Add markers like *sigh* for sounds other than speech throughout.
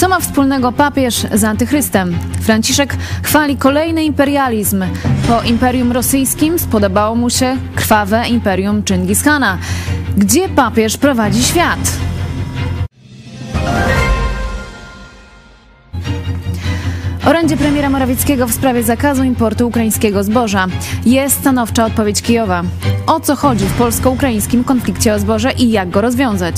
Co ma wspólnego papież z antychrystem? Franciszek chwali kolejny imperializm. Po imperium rosyjskim spodobało mu się krwawe imperium Chingis Khana. Gdzie papież prowadzi świat? Orędzie premiera Morawieckiego w sprawie zakazu importu ukraińskiego zboża. Jest stanowcza odpowiedź Kijowa. O co chodzi w polsko-ukraińskim konflikcie o zboże i jak go rozwiązać?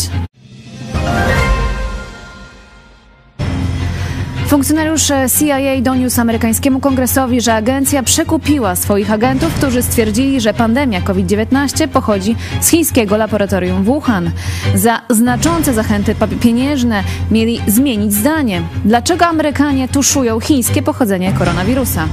Funkcjonariusz CIA doniósł amerykańskiemu kongresowi, że agencja przekupiła swoich agentów, którzy stwierdzili, że pandemia COVID-19 pochodzi z chińskiego laboratorium Wuhan. Za znaczące zachęty pieniężne mieli zmienić zdanie. Dlaczego Amerykanie tuszują chińskie pochodzenie koronawirusa?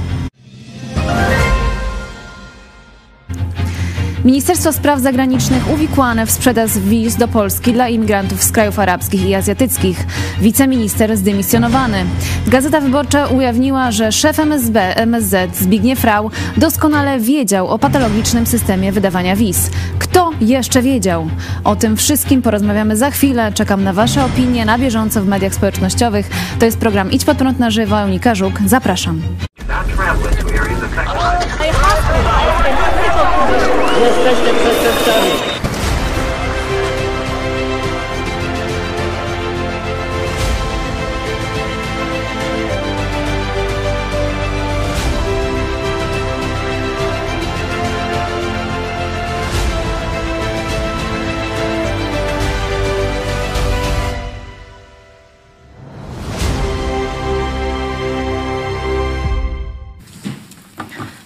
Ministerstwo Spraw Zagranicznych uwikłane w sprzedaż wiz do Polski dla imigrantów z krajów arabskich i azjatyckich. Wiceminister zdymisjonowany. Gazeta Wyborcza ujawniła, że szef MSB, MSZ Zbigniew Rau doskonale wiedział o patologicznym systemie wydawania wiz. Kto jeszcze wiedział? O tym wszystkim porozmawiamy za chwilę. Czekam na Wasze opinie na bieżąco w mediach społecznościowych. To jest program Idź pod prąd na żywo. Unika Żuk. Zapraszam. Jesteście przestępcami.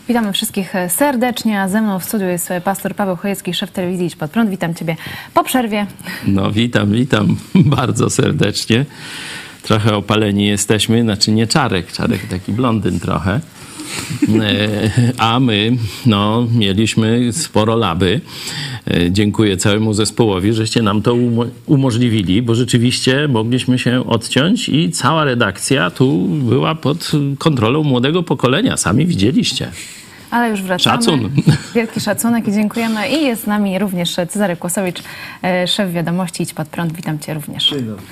Witamy wszystkich serdecznie, a ze mną w studiu jest pastor Paweł Chojecki, szef telewizji Idź Pod Prąd. Witam Ciebie po przerwie. No witam, witam *laughs* bardzo serdecznie. Trochę opaleni jesteśmy, znaczy nie Czarek, Czarek taki blondyn trochę. E, a my, no, mieliśmy sporo laby. E, dziękuję całemu zespołowi, żeście nam to umo umożliwili, bo rzeczywiście mogliśmy się odciąć i cała redakcja tu była pod kontrolą młodego pokolenia. Sami widzieliście. Ale już wracamy. Szacun. Wielki szacunek i dziękujemy. I jest z nami również Cezary Kłosowicz, e, szef wiadomości Idź Pod Prąd. Witam Cię również. Dzień dobry.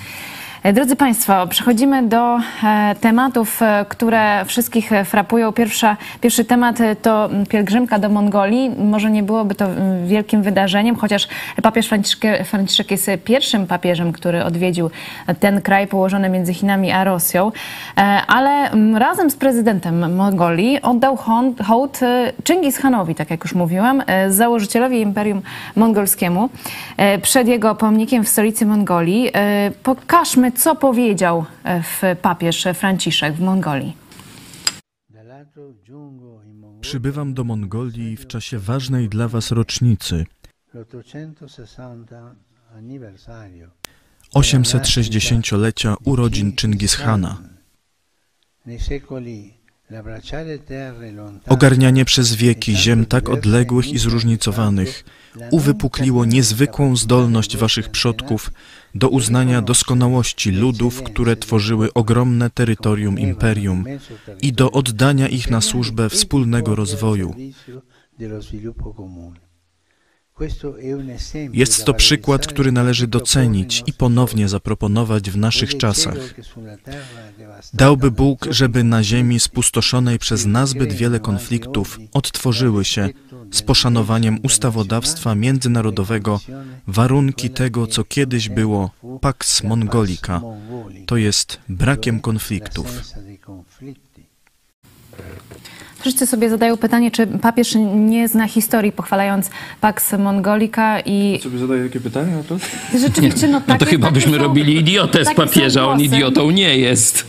Drodzy Państwo, przechodzimy do e, tematów, e, które wszystkich frapują. Pierwsza, pierwszy temat to pielgrzymka do Mongolii. Może nie byłoby to wielkim wydarzeniem, chociaż papież Franciszek, Franciszek jest pierwszym papieżem, który odwiedził ten kraj położony między Chinami a Rosją, e, ale razem z prezydentem Mongolii oddał hołd Chingis Hanowi, tak jak już mówiłam, założycielowi Imperium Mongolskiemu. Przed jego pomnikiem w stolicy Mongolii pokażmy co powiedział w papież Franciszek w Mongolii. Przybywam do Mongolii w czasie ważnej dla Was rocznicy 860-lecia urodzin Chingis Khana. Ogarnianie przez wieki ziem tak odległych i zróżnicowanych uwypukliło niezwykłą zdolność Waszych przodków do uznania doskonałości ludów, które tworzyły ogromne terytorium imperium i do oddania ich na służbę wspólnego rozwoju. Jest to przykład, który należy docenić i ponownie zaproponować w naszych czasach. Dałby Bóg, żeby na ziemi spustoszonej przez nazbyt wiele konfliktów odtworzyły się z poszanowaniem ustawodawstwa międzynarodowego warunki tego, co kiedyś było Pax Mongolica, to jest brakiem konfliktów. Wszyscy sobie zadają pytanie, czy papież nie zna historii, pochwalając Pax Mongolica i... Sobie zadaje takie pytanie na to? *laughs* Rzeczywiście, no tak. No to chyba byśmy są, robili idiotę z papieża, on idiotą nie jest.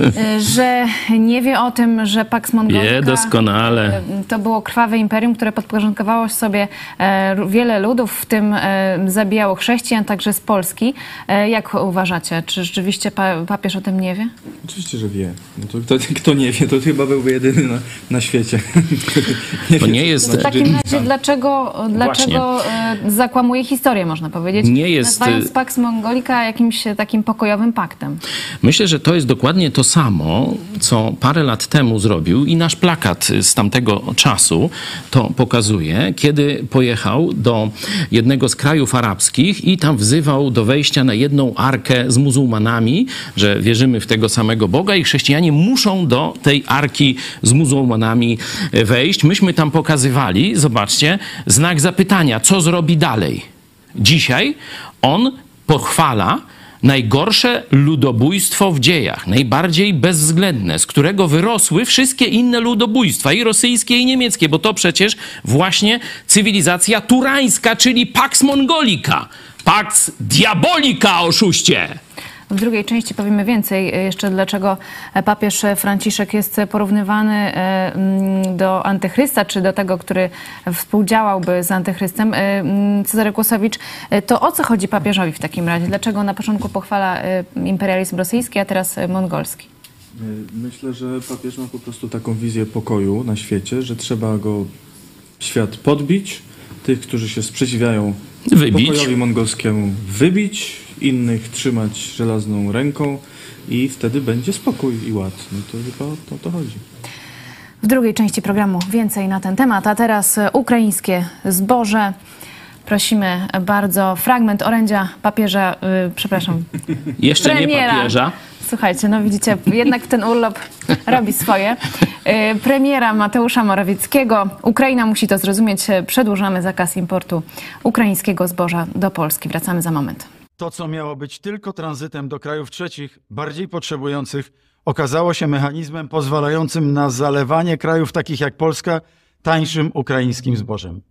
Że nie wie o tym, że Pax Mongolica... Wie doskonale. To było krwawe imperium, które podporządkowało sobie e, wiele ludów, w tym e, zabijało chrześcijan, także z Polski. E, jak uważacie, czy rzeczywiście papież o tym nie wie? Oczywiście, że wie. No to kto, kto nie wie, to chyba byłby jedyny na, na świecie. *laughs* To nie jest... W takim razie dlaczego, dlaczego e, zakłamuje historię, można powiedzieć, Nie jest- nazywając Pax Mongolica jakimś takim pokojowym paktem? Myślę, że to jest dokładnie to samo, co parę lat temu zrobił i nasz plakat z tamtego czasu to pokazuje, kiedy pojechał do jednego z krajów arabskich i tam wzywał do wejścia na jedną arkę z muzułmanami, że wierzymy w tego samego Boga i chrześcijanie muszą do tej arki z muzułmanami wejść. Myśmy tam pokazywali, zobaczcie, znak zapytania, co zrobi dalej. Dzisiaj on pochwala najgorsze ludobójstwo w dziejach, najbardziej bezwzględne, z którego wyrosły wszystkie inne ludobójstwa, i rosyjskie, i niemieckie, bo to przecież właśnie cywilizacja turańska, czyli Pax Mongolica, Pax Diabolika, oszuście! W drugiej części powiemy więcej e, jeszcze, dlaczego papież Franciszek jest porównywany e, mm, do antychrysta, czy do tego, który współdziałałby z antychrystem. E, mm, Cezary Kłosowicz, e, to o co chodzi papieżowi w takim razie? Dlaczego na początku pochwala e, imperializm rosyjski, a teraz e, mongolski? Myślę, że papież ma po prostu taką wizję pokoju na świecie, że trzeba go świat podbić, tych, którzy się sprzeciwiają Wybić. pokojowi mongolskiemu wybić, innych trzymać żelazną ręką i wtedy będzie spokój i ład. No to chyba o to, o to chodzi. W drugiej części programu więcej na ten temat, a teraz ukraińskie zboże. Prosimy bardzo fragment orędzia papieża, y, przepraszam, *laughs* Jeszcze premiera. nie papieża. Słuchajcie, no widzicie, jednak ten urlop robi swoje. Y, Premiera Mateusza Morawieckiego. Ukraina musi to zrozumieć. Przedłużamy zakaz importu ukraińskiego zboża do Polski. Wracamy za moment. To, co miało być tylko tranzytem do krajów trzecich, bardziej potrzebujących, okazało się mechanizmem pozwalającym na zalewanie krajów takich jak Polska tańszym ukraińskim zbożem.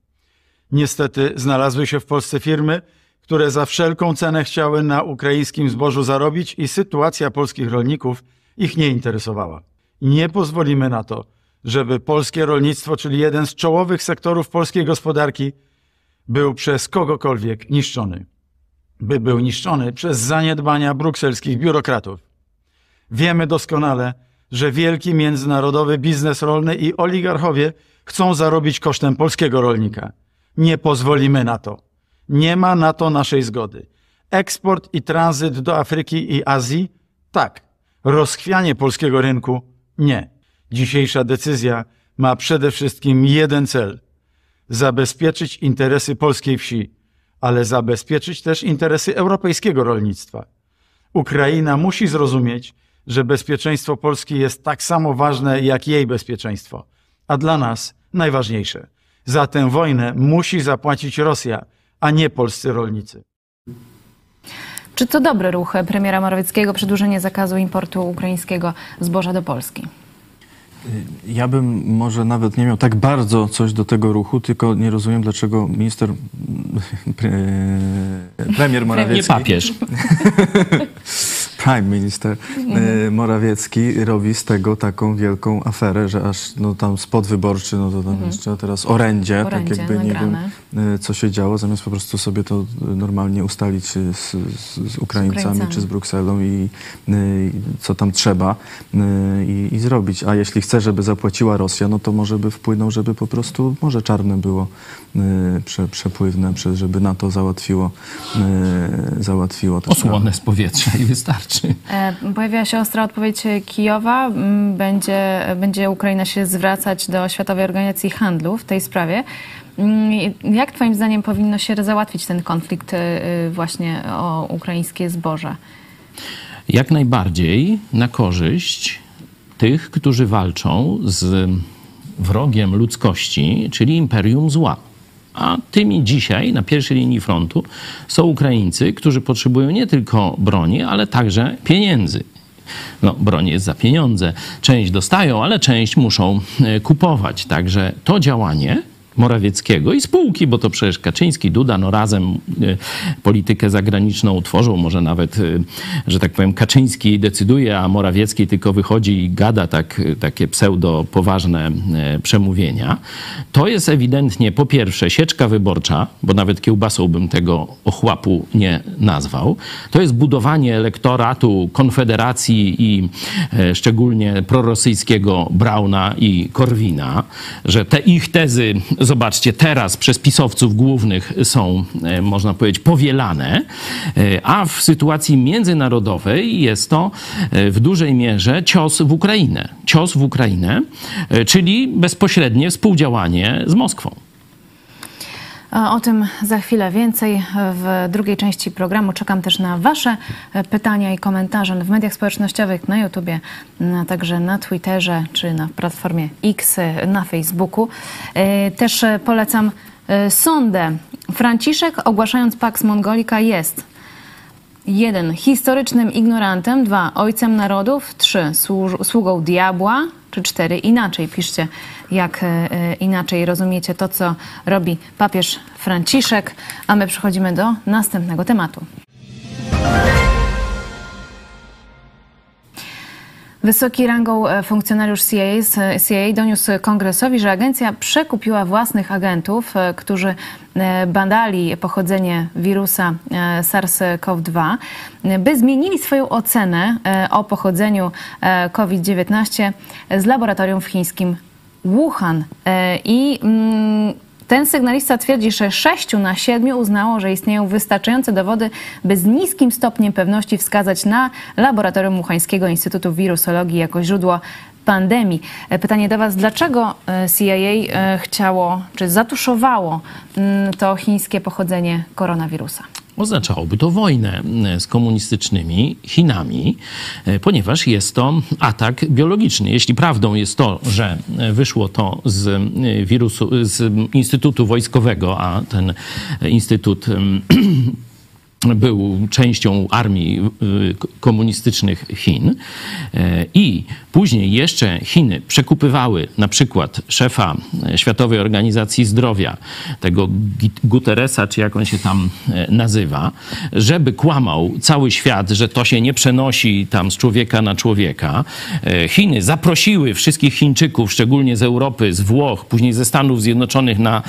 Niestety znalazły się w Polsce firmy, które za wszelką cenę chciały na ukraińskim zbożu zarobić i sytuacja polskich rolników ich nie interesowała. Nie pozwolimy na to, żeby polskie rolnictwo, czyli jeden z czołowych sektorów polskiej gospodarki, był przez kogokolwiek niszczony by był niszczony przez zaniedbania brukselskich biurokratów. Wiemy doskonale, że wielki międzynarodowy biznes rolny i oligarchowie chcą zarobić kosztem polskiego rolnika. Nie pozwolimy na to. Nie ma na to naszej zgody. Eksport i tranzyt do Afryki i Azji? Tak. Rozchwianie polskiego rynku? Nie. Dzisiejsza decyzja ma przede wszystkim jeden cel zabezpieczyć interesy polskiej wsi, ale zabezpieczyć też interesy europejskiego rolnictwa. Ukraina musi zrozumieć, że bezpieczeństwo Polski jest tak samo ważne jak jej bezpieczeństwo, a dla nas najważniejsze. Za tę wojnę musi zapłacić Rosja, a nie polscy rolnicy. Czy to dobry ruch premiera Morawieckiego, przedłużenie zakazu importu ukraińskiego zboża do Polski? Ja bym może nawet nie miał tak bardzo coś do tego ruchu, tylko nie rozumiem, dlaczego minister, *laughs* pre, premier Nie Morawiecki, papież. *laughs* prime minister e, Morawiecki robi z tego taką wielką aferę, że aż no, tam spod wyborczy, no to tam jeszcze teraz orędzie, Orędzie tak jakby nie nagrane. wiem, e, co się działo, zamiast po prostu sobie to normalnie ustalić e, z, z, z Ukraińcami Ukraińcami. czy z Brukselą i, i co tam trzeba i, i zrobić. A jeśli chce, żeby zapłaciła Rosja, no to może by wpłynął, żeby po prostu Morze Czarne było prze, przepływne, prze- żeby NATO załatwiło, e, załatwiło to. Osłonę z powietrza i wystarczy. E, Pojawiła się ostra odpowiedź Kijowa. Mm, Będzie, będzie Ukraina się zwracać do Światowej Organizacji Handlu w tej sprawie. Mm, Jak Twoim zdaniem powinno się załatwić ten konflikt e, właśnie o ukraińskie zboże? jak najbardziej na korzyść tych, którzy walczą z wrogiem ludzkości, czyli imperium zła. A tymi dzisiaj na pierwszej linii frontu są Ukraińcy, którzy potrzebują nie tylko broni, ale także pieniędzy. No, broń jest za pieniądze. Część dostają, ale część muszą e, kupować. Także to działanie Morawieckiego i spółki, bo to przecież Kaczyński, Duda, no razem y, politykę zagraniczną utworzą, może nawet, y, że tak powiem, Kaczyński decyduje, a Morawiecki tylko wychodzi i gada tak, y, takie pseudo poważne przemówienia. To jest ewidentnie po pierwsze sieczka wyborcza, bo nawet kiełbasą bym tego ochłapu nie nazwał. To jest budowanie elektoratu Konfederacji i e, szczególnie prorosyjskiego Brauna i Korwina, że te ich tezy, zobaczcie, teraz przez pisowców głównych są, e, można powiedzieć, powielane, e, a w sytuacji międzynarodowej jest to e, w dużej mierze cios w Ukrainę. Cios w Ukrainę, czyli bezpośrednie współdziałanie z Moskwą. O tym za chwilę więcej w drugiej części programu. Czekam też na Wasze pytania i komentarze w mediach społecznościowych, na YouTubie, a także na Twitterze czy na platformie X, na Facebooku. E, Też polecam e, sondę. Franciszek ogłaszając Pax Mongolika jest 1. Historycznym ignorantem. 2. Ojcem narodów. 3. Służ- Sługą diabła. Czy 4. Inaczej piszcie, jak e, e, inaczej rozumiecie to, co robi papież Franciszek. A my przechodzimy do następnego tematu. Wysoki rangą e, funkcjonariusz CIA, CIA doniósł kongresowi, że agencja przekupiła własnych agentów, e, którzy e, badali pochodzenie wirusa e, SARS-CoV-2, e, by zmienili swoją ocenę o pochodzeniu e, COVID-19 z laboratorium w chińskim Wuhan. I mm, ten sygnalista twierdzi, że 6 na 7 uznało, że istnieją wystarczające dowody, by z niskim stopniem pewności wskazać na laboratorium Wuhańskiego Instytutu Wirusologii jako źródło pandemii. E, Pytanie do Was, dlaczego e, CIA e, chciało, czy zatuszowało mm, to chińskie pochodzenie koronawirusa? Oznaczałoby to wojnę e, z komunistycznymi Chinami, e, ponieważ jest to atak biologiczny. Jeśli prawdą jest to, że e, wyszło to z wirusu, z Instytutu Wojskowego, a ten instytut *clears throat* był częścią armii y, komunistycznych Chin e, i później jeszcze Chiny przekupywały na przykład szefa e, Światowej Organizacji Zdrowia, tego Guterresa, czy jak on się tam e, nazywa, żeby kłamał cały świat, że to się nie przenosi tam z człowieka na człowieka. Chiny zaprosiły wszystkich Chińczyków, szczególnie z Europy, z Włoch, później ze Stanów Zjednoczonych na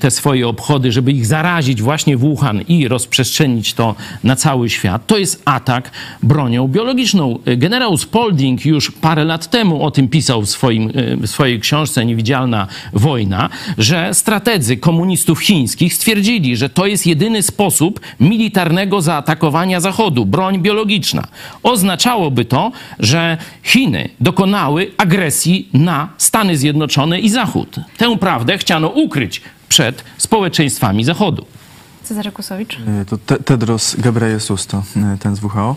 te swoje obchody, żeby ich zarazić właśnie w Wuhan i rozprzestrzenić to na cały świat. To jest atak bronią biologiczną. Generał Spalding już parę lat temu o tym pisał w, swoim, e, w swojej książce Niewidzialna wojna, że strategzy komunistów chińskich stwierdzili, że to jest jedyny sposób militarnego zaatakowania Zachodu, broń biologiczna. Oznaczałoby to, że Chiny dokonały agresji na Stany Zjednoczone i Zachód. Tę prawdę chciano ukryć przed społeczeństwami Zachodu. Cezary Kusowicz? E, To te Tedros Ghebreyesus to e, ten z WHO.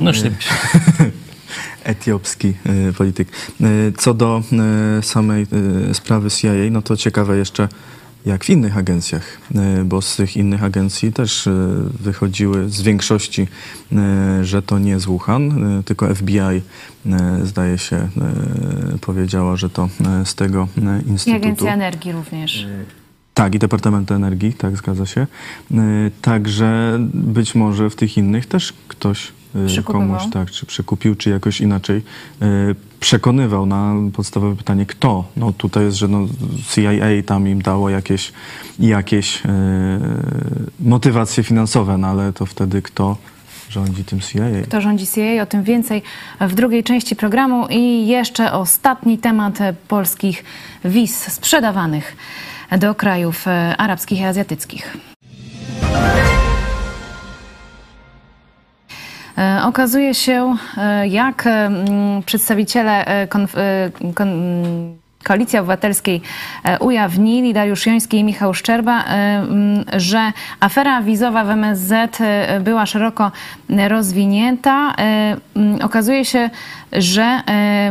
No, sztyp. *laughs* Etiopski e, polityk. E, Co do e, samej e, sprawy CIA, no to ciekawe jeszcze jak w innych agencjach, e, bo z tych innych agencji też e, wychodziły z większości, e, że to nie z Wuhan, e, tylko FBI e, zdaje się e, powiedziała, że to e, z tego e, I instytutu. Agencja Energii również. Tak, i Departamentu Energii, tak, zgadza się. Y, Także być może w tych innych też ktoś Przekupywał. komuś, tak, czy przekupił, czy jakoś inaczej y, przekonywał na podstawowe pytanie, kto. No tutaj jest, że no, CIA tam im dało jakieś, jakieś motywacje finansowe, no ale to wtedy kto rządzi tym CIA? Kto rządzi CIA? O tym więcej w drugiej części programu. I jeszcze ostatni temat e, polskich wiz sprzedawanych do krajów e, arabskich i azjatyckich. E, Okazuje się, e, jak przedstawiciele konf- kon- Koalicji Obywatelskiej e, ujawnili, Dariusz Joński i Michał Szczerba, e, że afera wizowa w MSZ e, była szeroko rozwinięta. Okazuje się, że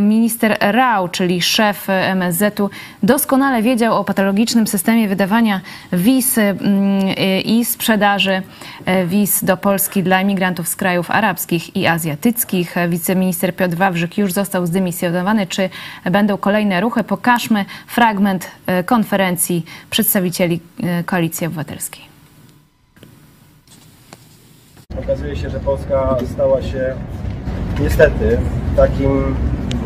minister Rau, czyli szef MSZ-u, doskonale wiedział o patologicznym systemie wydawania wiz i sprzedaży wiz do Polski dla imigrantów z krajów arabskich i azjatyckich. Wiceminister Piotr Wawrzyk już został zdymisjonowany. Czy będą kolejne ruchy? Po Pokażmy fragment e, konferencji przedstawicieli e, Koalicji Obywatelskiej. Okazuje się, że Polska stała się niestety takim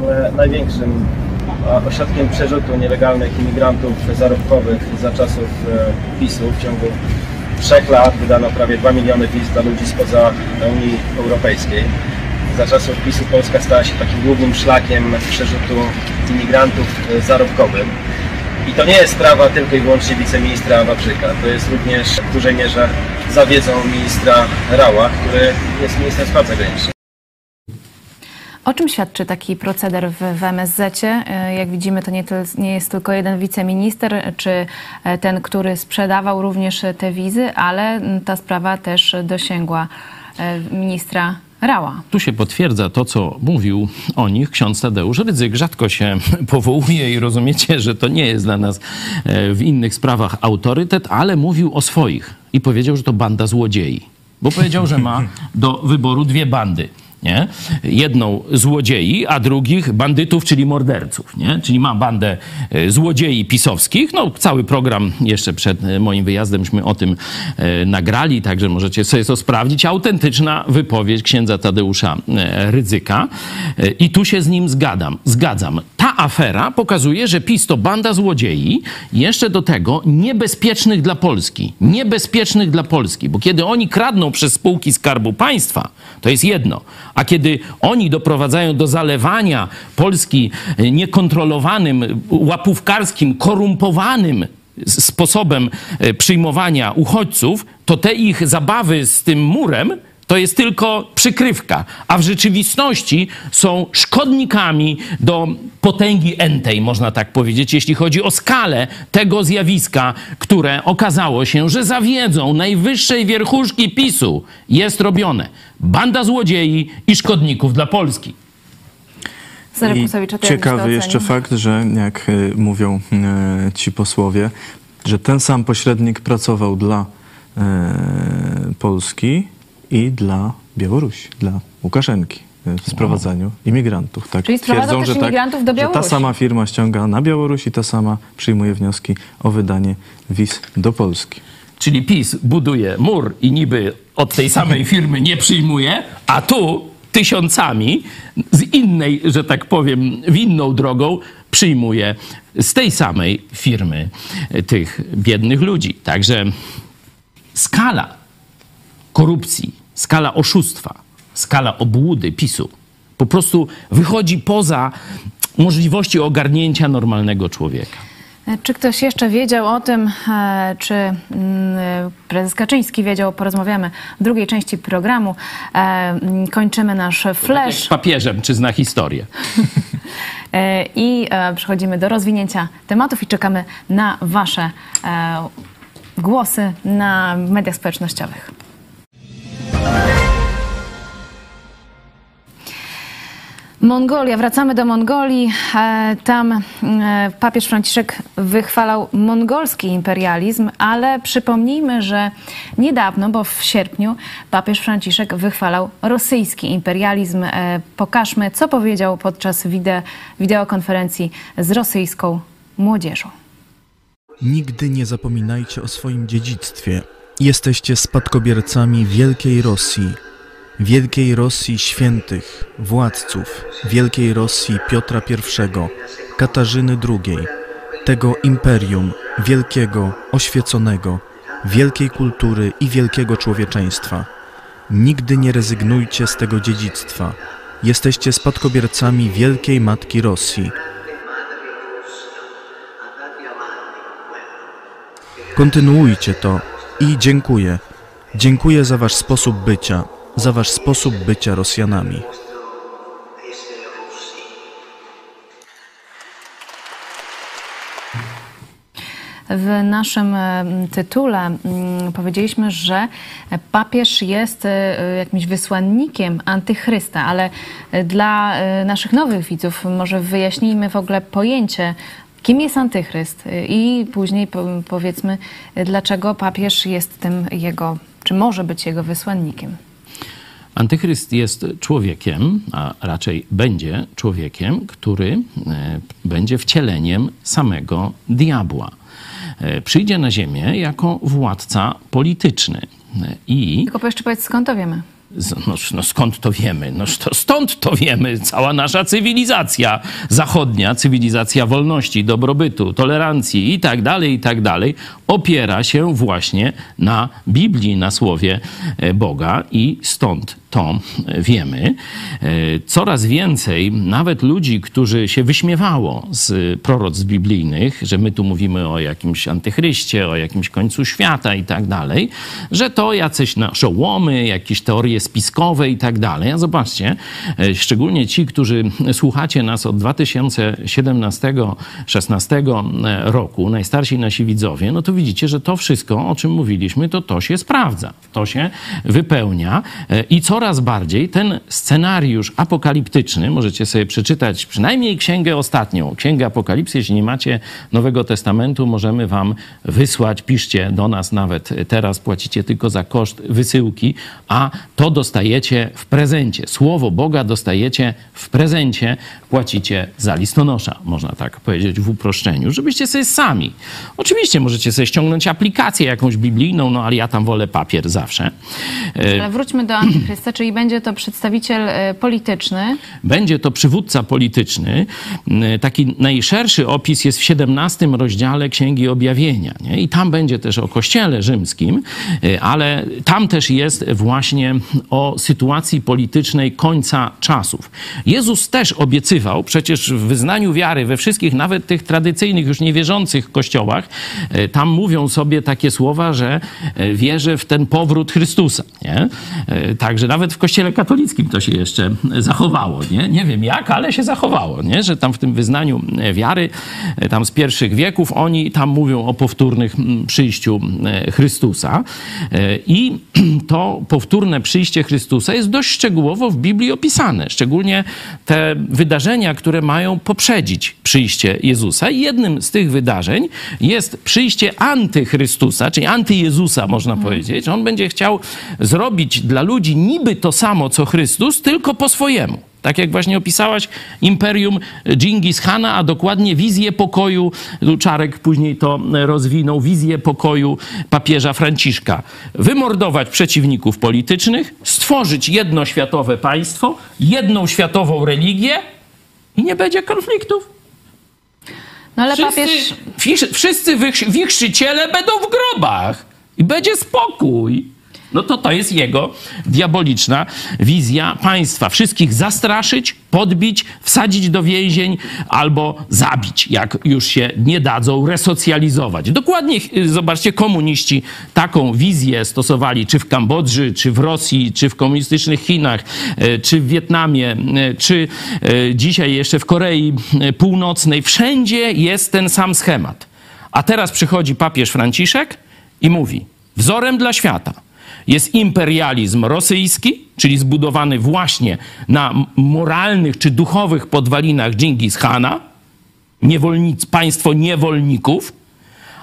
e, największym ośrodkiem przerzutu nielegalnych imigrantów zarobkowych za czasów PiSu. W ciągu trzech lat wydano prawie 2 miliony wiz dla ludzi spoza Unii Europejskiej. Za czasów PiSu Polska stała się takim długim szlakiem przerzutu imigrantów e, zarobkowych. I to nie jest sprawa tylko i wyłącznie wiceministra Wawrzyka. To jest również w dużej mierze za wiedzą ministra Rała, który jest ministrem spraw zagranicznych. O czym świadczy taki proceder w, w MSZ? E, Jak widzimy, to nie, tyl- nie jest tylko jeden wiceminister, czy e, ten, który sprzedawał również te wizy, ale ta sprawa też dosięgła e, ministra Rała. Tu się potwierdza to, co mówił o nich ksiądz Tadeusz Rydzyk. Rzadko się *laughs* powołuje i rozumiecie, że to nie jest dla nas e, w innych sprawach autorytet, ale mówił o swoich i powiedział, że to banda złodziei. Bo powiedział, że ma *laughs* do wyboru dwie bandy. Nie? Jedną złodziei, a drugich bandytów, czyli morderców. Nie? Czyli ma bandę e, złodziei pisowskich. No, cały program jeszcze przed e, moim wyjazdemśmy o tym e, nagrali, także możecie sobie to sprawdzić. Autentyczna wypowiedź księdza Tadeusza Rydzyka. I tu się z nim zgadzam. zgadzam. Ta afera pokazuje, że PiS to banda złodziei, jeszcze do tego niebezpiecznych dla Polski. Niebezpiecznych dla Polski, bo kiedy oni kradną przez spółki Skarbu Państwa, to jest jedno. A kiedy oni doprowadzają do zalewania Polski e, niekontrolowanym, łapówkarskim, korumpowanym sposobem e, przyjmowania uchodźców, to te ich zabawy z tym murem to jest tylko przykrywka, a w rzeczywistości są szkodnikami do potęgi entej, można tak powiedzieć, jeśli chodzi o skalę tego zjawiska, które okazało się, że za wiedzą najwyższej wierchuszki PiSu jest robione. Banda złodziei i szkodników dla Polski. I ciekawy jeszcze fakt, że jak y, mówią y, ci posłowie, że ten sam pośrednik pracował dla y, Polski i dla Białorusi, dla Łukaszenki w sprowadzaniu imigrantów. Tak Czyli też że, imigrantów do że Białorusi. ta sama firma ściąga na Białoruś i ta sama przyjmuje wnioski o wydanie wiz do Polski. Czyli PiS buduje mur i niby od tej samej *laughs* firmy nie przyjmuje, a tu tysiącami z innej, że tak powiem, winną drogą przyjmuje z tej samej firmy tych biednych ludzi. Także skala korupcji, skala oszustwa, skala obłudy PiSu po prostu wychodzi poza możliwości ogarnięcia normalnego człowieka. Czy ktoś jeszcze wiedział o tym, e, czy mm, prezes Kaczyński wiedział, porozmawiamy w drugiej części programu. E, Kończymy nasz Z flash papieżem, czy zna historię. *laughs* e, i e, przechodzimy do rozwinięcia tematów i czekamy na Wasze e, głosy na mediach społecznościowych. Mongolia, wracamy do Mongolii. E, Tam e, papież Franciszek wychwalał mongolski imperializm, ale przypomnijmy, że niedawno, bo w sierpniu, papież Franciszek wychwalał rosyjski imperializm. E, Pokażmy, co powiedział podczas wide- wideokonferencji z rosyjską młodzieżą. Nigdy nie zapominajcie o swoim dziedzictwie. Jesteście spadkobiercami wielkiej Rosji, wielkiej Rosji świętych, władców, wielkiej Rosji Piotra I, Katarzyny II, tego imperium wielkiego, oświeconego, wielkiej kultury i wielkiego człowieczeństwa. Nigdy nie rezygnujcie z tego dziedzictwa. Jesteście spadkobiercami wielkiej Matki Rosji. Kontynuujcie to i dziękuję. Dziękuję za wasz sposób bycia, za wasz sposób bycia Rosjanami. W naszym e, tytule mm, powiedzieliśmy, że papież jest e, jakimś wysłannikiem antychrysta, ale e, dla naszych nowych widzów może wyjaśnijmy w ogóle pojęcie, kim jest antychryst i później po- powiedzmy, dlaczego papież jest tym jego, czy może być jego wysłannikiem. Antychryst jest człowiekiem, a raczej będzie człowiekiem, który e, będzie wcieleniem samego diabła. E, przyjdzie na ziemię jako władca polityczny. E, I Tylko jeszcze powiedz, skąd to wiemy? No, no skąd to wiemy? No to stąd to wiemy. Cała nasza cywilizacja zachodnia, cywilizacja wolności, dobrobytu, tolerancji i tak dalej, i tak dalej, opiera się właśnie na Biblii, na słowie Boga i stąd to wiemy. E, Coraz więcej nawet ludzi, którzy się wyśmiewało z proroctw biblijnych, że my tu mówimy o jakimś antychryście, o jakimś końcu świata i tak dalej, że to jacyś naszołomy, jakieś teorie spiskowe i tak dalej. A zobaczcie, e, szczególnie ci, którzy słuchacie nas od 2017-16 roku, najstarsi nasi widzowie, no to widzicie, że to wszystko, o czym mówiliśmy, to to się sprawdza, to się wypełnia e, i coraz bardziej ten scenariusz apokaliptyczny, możecie sobie przeczytać przynajmniej księgę ostatnią, księgę Apokalipsy, jeśli nie macie Nowego Testamentu, możemy wam wysłać, piszcie do nas nawet teraz, płacicie tylko za koszt wysyłki, a to dostajecie w prezencie. Słowo Boga dostajecie w prezencie, płacicie za listonosza, można tak powiedzieć w uproszczeniu, żebyście sobie sami. Oczywiście możecie sobie ściągnąć aplikację jakąś biblijną, no ale ja tam wolę papier zawsze. Ale wróćmy do Antychrysta, czyli będzie to przedstawiciel e, polityczny. Będzie to przywódca polityczny. Mm, Taki najszerszy opis jest w 17 rozdziale Księgi Objawienia. Nie? I tam będzie też o Kościele Rzymskim, y, ale tam też jest właśnie o sytuacji politycznej końca czasów. Jezus też obiecywał, przecież w wyznaniu wiary we wszystkich, nawet tych tradycyjnych, już niewierzących kościołach, tam mówią sobie takie słowa, że wierzę w ten powrót Chrystusa. Nie? Także nawet w kościele katolickim to się jeszcze zachowało. Nie, nie wiem jak, ale się zachowało, nie? że tam w tym wyznaniu wiary, e, tam z pierwszych wieków, oni tam mówią o powtórnych mm, przyjściu e, Chrystusa. E, I *clears throat* to powtórne przyjście Chrystusa jest dość szczegółowo w Biblii opisane. Szczególnie te wydarzenia, które mają poprzedzić przyjście Jezusa. I jednym z tych wydarzeń jest przyjście antychrystusa, czyli antyjezusa, można powiedzieć. On będzie chciał zrobić dla ludzi niby to samo, co Chrystus, tylko po swojemu. Tak jak właśnie opisałaś imperium Dżingis Hana, a dokładnie wizję pokoju, Czarek później to rozwinął, wizję pokoju papieża Franciszka. Wymordować przeciwników politycznych, stworzyć jedno światowe państwo, jedną światową religię i nie będzie konfliktów. No ale Wszyscy, papież... wszyscy wichrzyciele będą w grobach i będzie spokój. No to to jest jego diaboliczna wizja państwa. Wszystkich zastraszyć, podbić, wsadzić do więzień albo zabić, jak już się nie dadzą resocjalizować. Dokładnie, zobaczcie, komuniści taką wizję stosowali czy w Kambodży, czy w Rosji, czy w komunistycznych Chinach, y, czy w Wietnamie, y, czy y, dzisiaj jeszcze w Korei Północnej. Wszędzie jest ten sam schemat. A teraz przychodzi papież Franciszek i mówi: wzorem dla świata jest imperializm rosyjski, czyli zbudowany właśnie na moralnych czy duchowych podwalinach Dżingis Hana, niewolnic, państwo niewolników,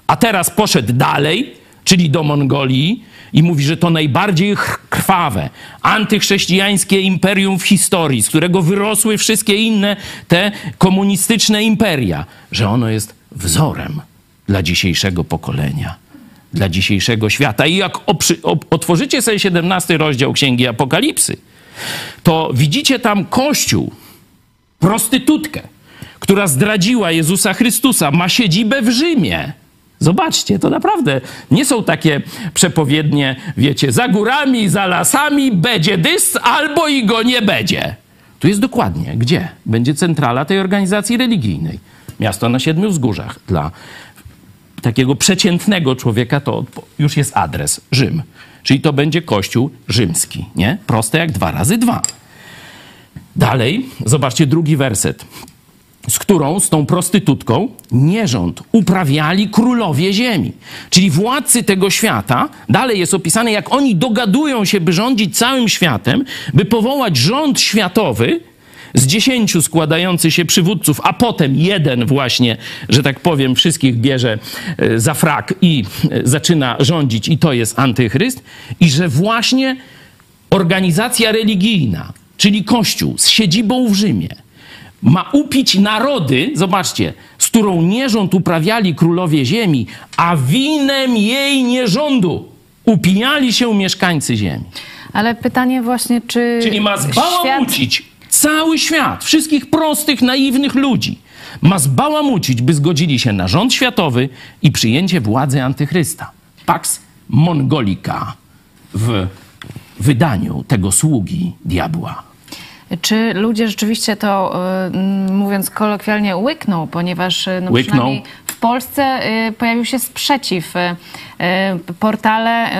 a teraz poszedł dalej, czyli do Mongolii i mówi, że to najbardziej krwawe, antychrześcijańskie imperium w historii, z którego wyrosły wszystkie inne te komunistyczne imperia, że ono jest wzorem dla dzisiejszego pokolenia, dla dzisiejszego świata. I jak otworzycie sobie 17 rozdział Księgi Apokalipsy, to widzicie tam Kościół, prostytutkę, która zdradziła Jezusa Chrystusa, ma siedzibę w Rzymie. Zobaczcie, to naprawdę nie są takie przepowiednie, wiecie, za górami, za lasami będzie dys, albo i go nie będzie. Tu jest dokładnie, gdzie będzie centrala tej organizacji religijnej. Miasto na Siedmiu Wzgórzach. Dla takiego przeciętnego człowieka to już jest adres Rzym. Czyli to będzie kościół rzymski, nie? Proste jak dwa razy dwa. Dalej, zobaczcie drugi werset. Z którą, z tą prostytutką, nierząd uprawiali królowie ziemi. Czyli władcy tego świata, dalej jest opisane, jak oni dogadują się, by rządzić całym światem, by powołać rząd światowy z dziesięciu składający się przywódców, a potem jeden właśnie, że tak powiem, wszystkich bierze e, za frak i e, zaczyna rządzić, i to jest antychryst, i że właśnie organizacja religijna, czyli Kościół z siedzibą w Rzymie, ma upić narody, zobaczcie, z którą nierząd uprawiali królowie ziemi, a winem jej nierządu upijali się mieszkańcy ziemi. Ale pytanie właśnie, czy Czyli ma świat... cały świat, wszystkich prostych, naiwnych ludzi. Ma zbałamucić, by zgodzili się na rząd światowy i przyjęcie władzy antychrysta. Pax Mongolica w wydaniu tego sługi diabła. Czy ludzie rzeczywiście to, y, mówiąc kolokwialnie, łykną, ponieważ y, no, Łykną. przynajmniej Polsce y, pojawił się sprzeciw. Y, y, Portale,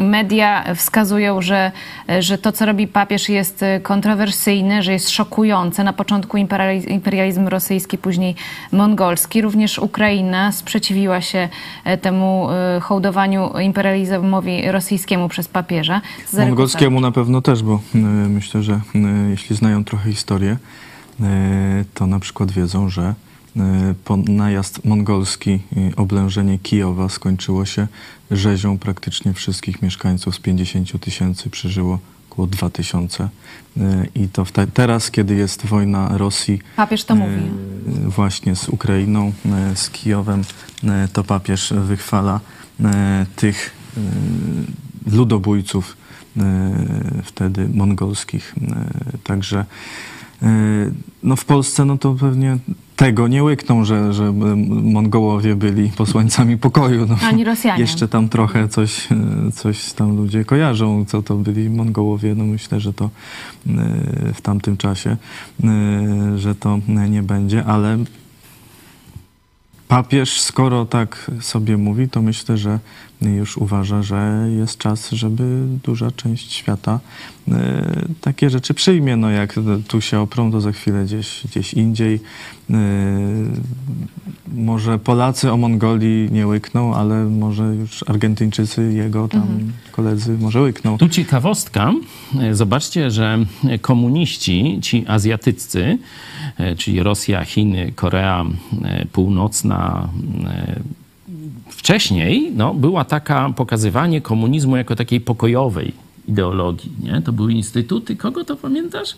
media wskazują, że, że to, co robi papież jest kontrowersyjne, że jest szokujące. Na początku imperializ- imperializm rosyjski, później mongolski. Również Ukraina sprzeciwiła się temu hołdowaniu imperializmowi rosyjskiemu przez papieża. Mongolskiemu na pewno też, bo myślę, że jeśli znają trochę historię, to na przykład wiedzą, że po najazd mongolski, oblężenie Kijowa skończyło się rzezią praktycznie wszystkich mieszkańców z 50 tysięcy, przeżyło około 2 tysiące. Y, I to te, teraz, kiedy jest wojna Rosji Papież to mówi. e, właśnie z Ukrainą, e, z Kijowem, e, to papież wychwala e, tych e, ludobójców e, wtedy mongolskich. E, Także e, no w Polsce no to pewnie tego nie łykną, że, że Mongołowie byli posłańcami pokoju. No, Ani Rosjanie. Jeszcze tam trochę coś, e, coś tam ludzie kojarzą, co to byli Mongołowie. No myślę, że to e, w tamtym czasie, e, że to nie będzie, ale papież, skoro tak sobie mówi, to myślę, że już uważa, że jest czas, żeby duża część świata e, takie rzeczy przyjmie. No jak tu się oprą, to za chwilę gdzieś, gdzieś indziej. E, może Polacy o Mongolii nie łykną, ale może już Argentyńczycy, jego tam koledzy może łykną. Tu ciekawostka. E, Zobaczcie, że komuniści, ci azjatyccy, czyli Rosja, Chiny, Korea Północna, e, wcześniej no, była taka pokazywanie komunizmu jako takiej pokojowej ideologii. Nie? To były instytuty. Kogo to pamiętasz?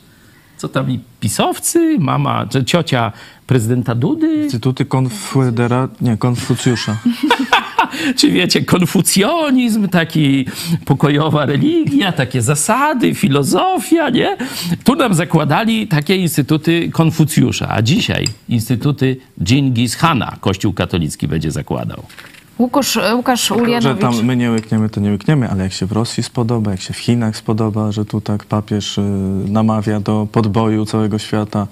Co tam i pisowcy, mama, czy ciocia prezydenta Dudy? Instytuty Konfedera... nie, Konfucjusza. *laughs* Czy wiecie, konfucjonizm, taki pokojowa religia, takie zasady, filozofia, nie? Tu nam zakładali takie instytuty Konfucjusza, a dzisiaj instytuty Dżingis Hana Kościół katolicki będzie zakładał. Łukasz, Łukasz że Ulianowicz. tam my nie łykniemy, to nie łykniemy, ale jak się w Rosji spodoba, jak się w Chinach spodoba, że tu tak papież y, namawia do podboju całego świata,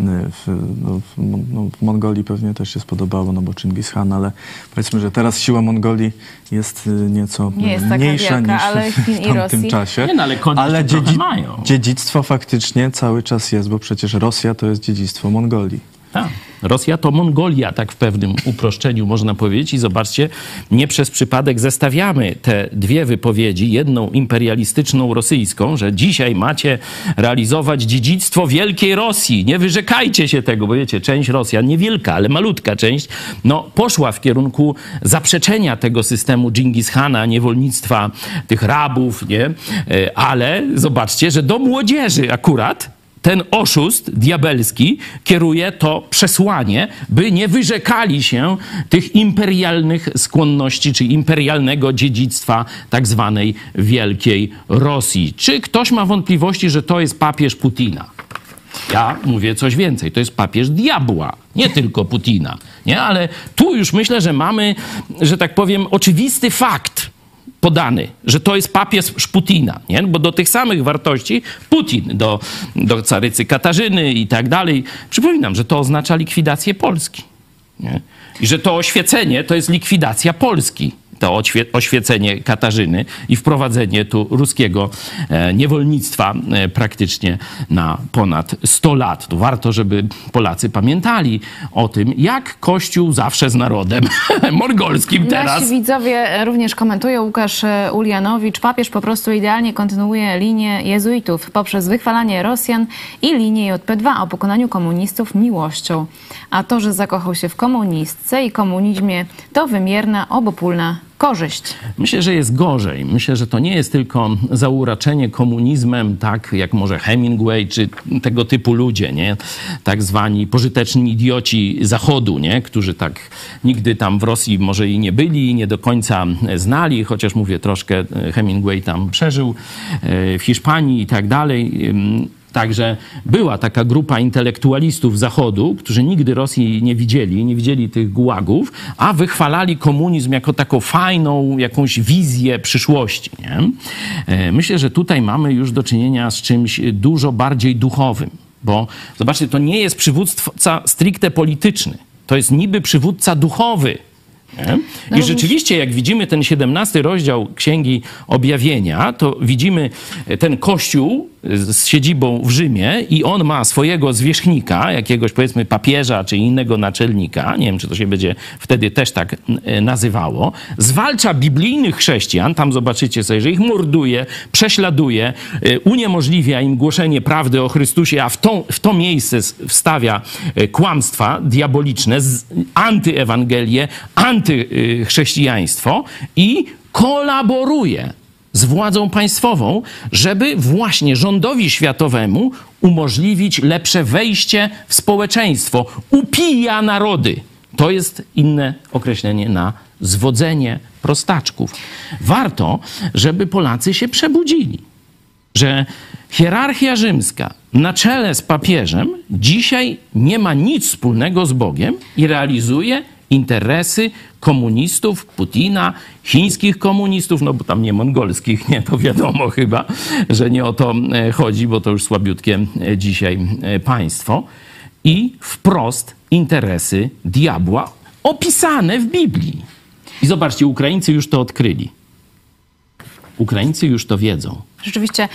y, w, no, w, Mon- no, w Mongolii pewnie też się spodobało, no bo Chingis Khan, ale powiedzmy, że teraz siła Mongolii jest nieco Nie jest mniejsza wielka, niż ale Chin w tamtym Rosji. czasie. Nie, no, ale ale trochę mają. dziedzictwo faktycznie cały czas jest, bo przecież Rosja to jest dziedzictwo Mongolii. Rosja to Mongolia, tak w pewnym uproszczeniu można powiedzieć. I zobaczcie, nie przez przypadek zestawiamy te dwie wypowiedzi, jedną imperialistyczną rosyjską, że dzisiaj macie realizować dziedzictwo wielkiej Rosji. Nie wyrzekajcie się tego, bo wiecie, część Rosjan, niewielka, ale malutka część, no poszła w kierunku zaprzeczenia tego systemu Dżingis Hana, niewolnictwa tych rabów, nie? E, Ale zobaczcie, że do młodzieży akurat ten oszust diabelski kieruje to przesłanie, by nie wyrzekali się tych imperialnych skłonności, czy imperialnego dziedzictwa tak zwanej Wielkiej Rosji. Czy ktoś ma wątpliwości, że to jest papież Putina? Ja mówię coś więcej. To jest papież diabła, nie tylko Putina. Nie? Ale tu już myślę, że mamy, że tak powiem, oczywisty fakt podany, że to jest papież Putina, nie? bo do tych samych wartości Putin, do, do carycy Katarzyny i tak dalej. Przypominam, że to oznacza likwidację Polski. Nie? I że to oświecenie to jest likwidacja Polski. To oświe- oświecenie Katarzyny i wprowadzenie tu ruskiego e, niewolnictwa e, praktycznie na ponad 100 lat. To warto, żeby Polacy pamiętali o tym, jak Kościół zawsze z narodem *laughs* mongolskim teraz. Nasi widzowie również komentują. Łukasz e, Ulianowicz. Papież po prostu idealnie kontynuuje linię jezuitów poprzez wychwalanie Rosjan i linię JP2 o pokonaniu komunistów miłością. A to, że zakochał się w komunistce i komunizmie, to wymierna, obopólna korzyść? Myślę, że jest gorzej. Myślę, że to nie jest tylko zauraczenie komunizmem, tak jak może Hemingway czy tego typu ludzie, nie? tak zwani pożyteczni idioci Zachodu, nie? którzy tak nigdy tam w Rosji może i nie byli, nie do końca znali, chociaż mówię troszkę Hemingway tam przeżył e, w Hiszpanii i tak dalej. Także była taka grupa intelektualistów Zachodu, którzy nigdy Rosji nie widzieli, nie widzieli tych gułagów, a wychwalali komunizm jako taką fajną jakąś wizję przyszłości. Nie? E, myślę, że tutaj mamy już do czynienia z czymś dużo bardziej duchowym, bo zobaczcie, to nie jest przywódca stricte polityczny, to jest niby przywódca duchowy. Nie? I rzeczywiście, jak widzimy ten 17 rozdział Księgi Objawienia, to widzimy ten kościół z siedzibą w Rzymie i on ma swojego zwierzchnika, jakiegoś powiedzmy papieża czy innego naczelnika, nie wiem czy to się będzie wtedy też tak nazywało, zwalcza biblijnych chrześcijan, tam zobaczycie sobie, że ich morduje, prześladuje, uniemożliwia im głoszenie prawdy o Chrystusie, a w to, w to miejsce wstawia kłamstwa diaboliczne, antyewangelię, antychrześcijaństwo i kolaboruje z władzą państwową, żeby właśnie rządowi światowemu umożliwić lepsze wejście w społeczeństwo. Upija narody. To jest inne określenie na zwodzenie prostaczków. Warto, żeby Polacy się przebudzili, że hierarchia rzymska na czele z papieżem dzisiaj nie ma nic wspólnego z Bogiem i realizuje interesy komunistów, Putina, chińskich komunistów, no bo tam nie mongolskich, nie, to wiadomo chyba, że nie o to chodzi, bo to już słabiutkie dzisiaj państwo. I wprost interesy diabła opisane w Biblii. I zobaczcie, Ukraińcy już to odkryli. Ukraińcy już to wiedzą. Rzeczywiście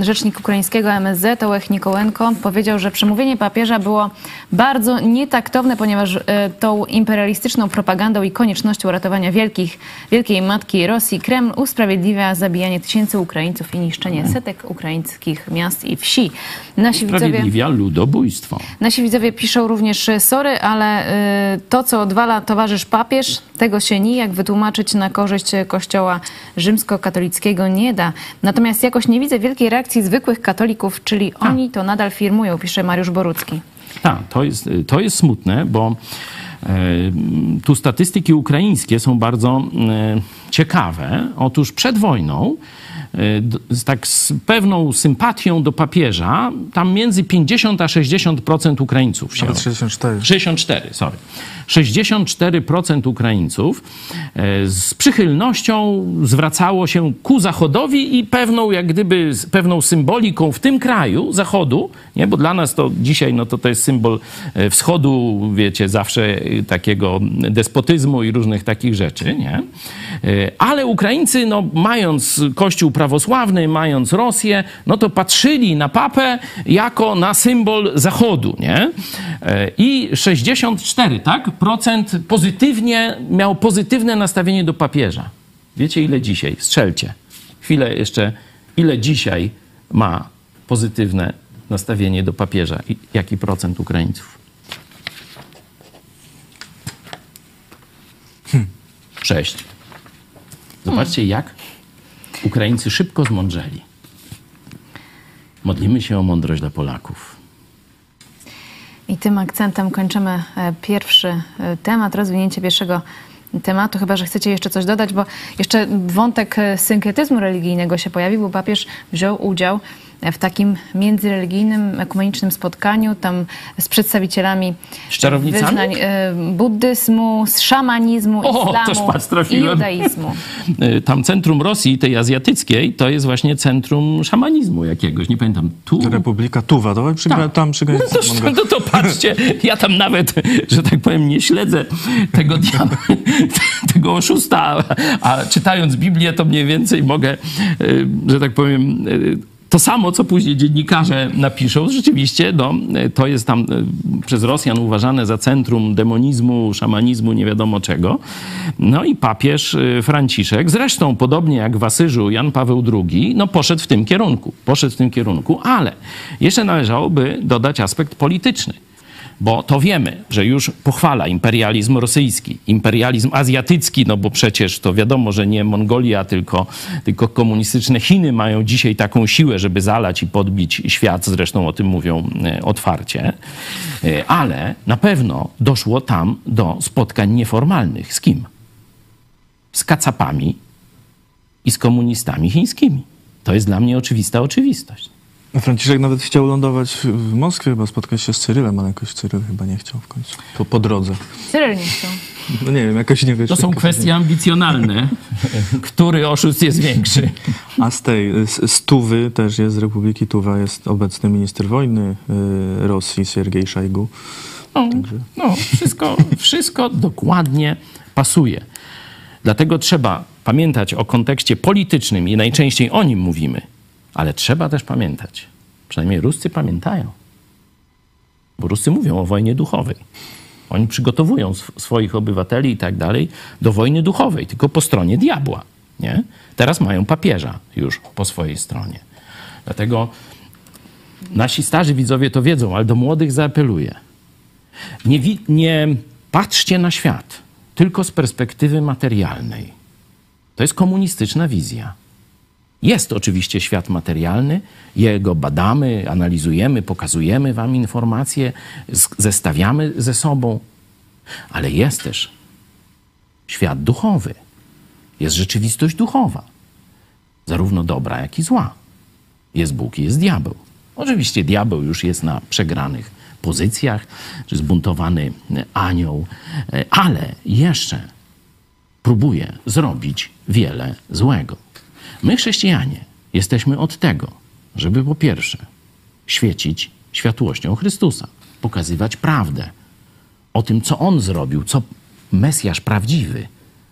rzecznik ukraińskiego MSZ Ołech Nikołenko powiedział, że przemówienie papieża było bardzo nietaktowne, ponieważ e, tą imperialistyczną propagandą i koniecznością ratowania wielkich, wielkiej matki Rosji Kreml usprawiedliwia zabijanie tysięcy Ukraińców i niszczenie setek ukraińskich miast i wsi. Nasi Usprawiedliwia widzowie, ludobójstwo. Nasi widzowie piszą również, sorry, ale y, to, co odwala towarzysz papież, tego się nijak wytłumaczyć na korzyść kościoła rzymskokatolickiego nie da. Natomiast Natomiast jakoś nie widzę wielkiej reakcji zwykłych katolików, czyli A. oni to nadal firmują, pisze Mariusz Borucki. Tak, to jest, to jest smutne, bo e, tu statystyki ukraińskie są bardzo e, ciekawe. Otóż przed wojną tak z pewną sympatią do papieża, tam między 50 a 60% Ukraińców się... Nawet 64. 64, sorry. 64% Ukraińców e, z przychylnością zwracało się ku Zachodowi i pewną, jak gdyby, pewną symboliką w tym kraju, Zachodu, nie? bo dla nas to dzisiaj, no to to jest symbol e, wschodu, wiecie, zawsze e, takiego despotyzmu i różnych takich rzeczy, nie? Ale Ukraińcy, no mając Kościół prawosławny, mając Rosję, no to patrzyli na papę jako na symbol Zachodu, nie? I 64, tak? procent pozytywnie, miał pozytywne nastawienie do papieża. Wiecie ile dzisiaj? Strzelcie. Chwilę jeszcze. Ile dzisiaj ma pozytywne nastawienie do papieża? I jaki procent Ukraińców? Sześć. Zobaczcie, jak Ukraińcy szybko zmądrzeli. Modlimy się o mądrość dla Polaków. I tym akcentem kończymy e, pierwszy e, temat, rozwinięcie pierwszego tematu, chyba że chcecie jeszcze coś dodać, bo jeszcze wątek e, synkretyzmu religijnego się pojawił, bo papież wziął udział w takim międzyreligijnym, ekumenicznym spotkaniu tam z przedstawicielami z wyznań e, buddyzmu, z szamanizmu, o, islamu i judaizmu. E, tam centrum Rosji, tej azjatyckiej, to jest właśnie centrum szamanizmu jakiegoś, nie pamiętam, tu? Republika Tuwa, to przy, tak. tam przy no to, no to patrzcie, ja tam nawet, że tak powiem, nie śledzę tego diabła, *laughs* tego oszusta, a, a czytając Biblię, to mniej więcej mogę, e, że tak powiem, to samo, co później dziennikarze napiszą, rzeczywiście no, to jest tam e, przez Rosjan uważane za centrum demonizmu, szamanizmu, nie wiadomo czego. No i papież e, Franciszek, zresztą podobnie jak w Asyżu Jan Paweł II, no poszedł w tym kierunku. Poszedł w tym kierunku, ale jeszcze należałoby dodać aspekt polityczny. Bo to wiemy, że już pochwala imperializm rosyjski, imperializm azjatycki, no bo przecież to wiadomo, że nie Mongolia, tylko, tylko komunistyczne Chiny mają dzisiaj taką siłę, żeby zalać i podbić świat, zresztą o tym mówią e, otwarcie, E, ale na pewno doszło tam do spotkań nieformalnych. Z kim? Z kacapami i z komunistami chińskimi. To jest dla mnie oczywista oczywistość. A Franciszek nawet chciał lądować w Moskwie, chyba spotkać się z Cyrylem, ale jakoś Cyryl chyba nie chciał w końcu. Po, po drodze. Cyryl nie chciał. No nie wiem, jakoś nie wiesz. To są kwestie ambicjonalne. *laughs* Który oszust jest większy? A z tej, z, z Tuwy też jest, z Republiki Tuwa jest obecny minister wojny y, Rosji, Siergiej Szajgu. No, no wszystko, wszystko dokładnie pasuje. Dlatego trzeba pamiętać o kontekście politycznym i najczęściej o nim mówimy, ale trzeba też pamiętać, przynajmniej Ruscy pamiętają, bo Ruscy mówią o wojnie duchowej. Oni przygotowują sw- swoich obywateli i tak dalej do wojny duchowej, tylko po stronie diabła. Nie? Teraz mają papieża już po swojej stronie. Dlatego nasi starzy widzowie to wiedzą, ale do młodych zaapeluję. Nie, nie patrzcie na świat tylko z perspektywy materialnej. To jest komunistyczna wizja. Jest oczywiście świat materialny, jego badamy, analizujemy, pokazujemy wam informacje, zestawiamy ze sobą, ale jest też świat duchowy. Jest rzeczywistość duchowa, zarówno dobra, jak i zła. Jest Bóg i jest diabeł. Oczywiście diabeł już jest na przegranych pozycjach, czy zbuntowany anioł, e, ale jeszcze próbuje zrobić wiele złego. My, chrześcijanie, jesteśmy od tego, żeby po pierwsze świecić światłością Chrystusa, pokazywać prawdę o tym, co On zrobił, co Mesjasz prawdziwy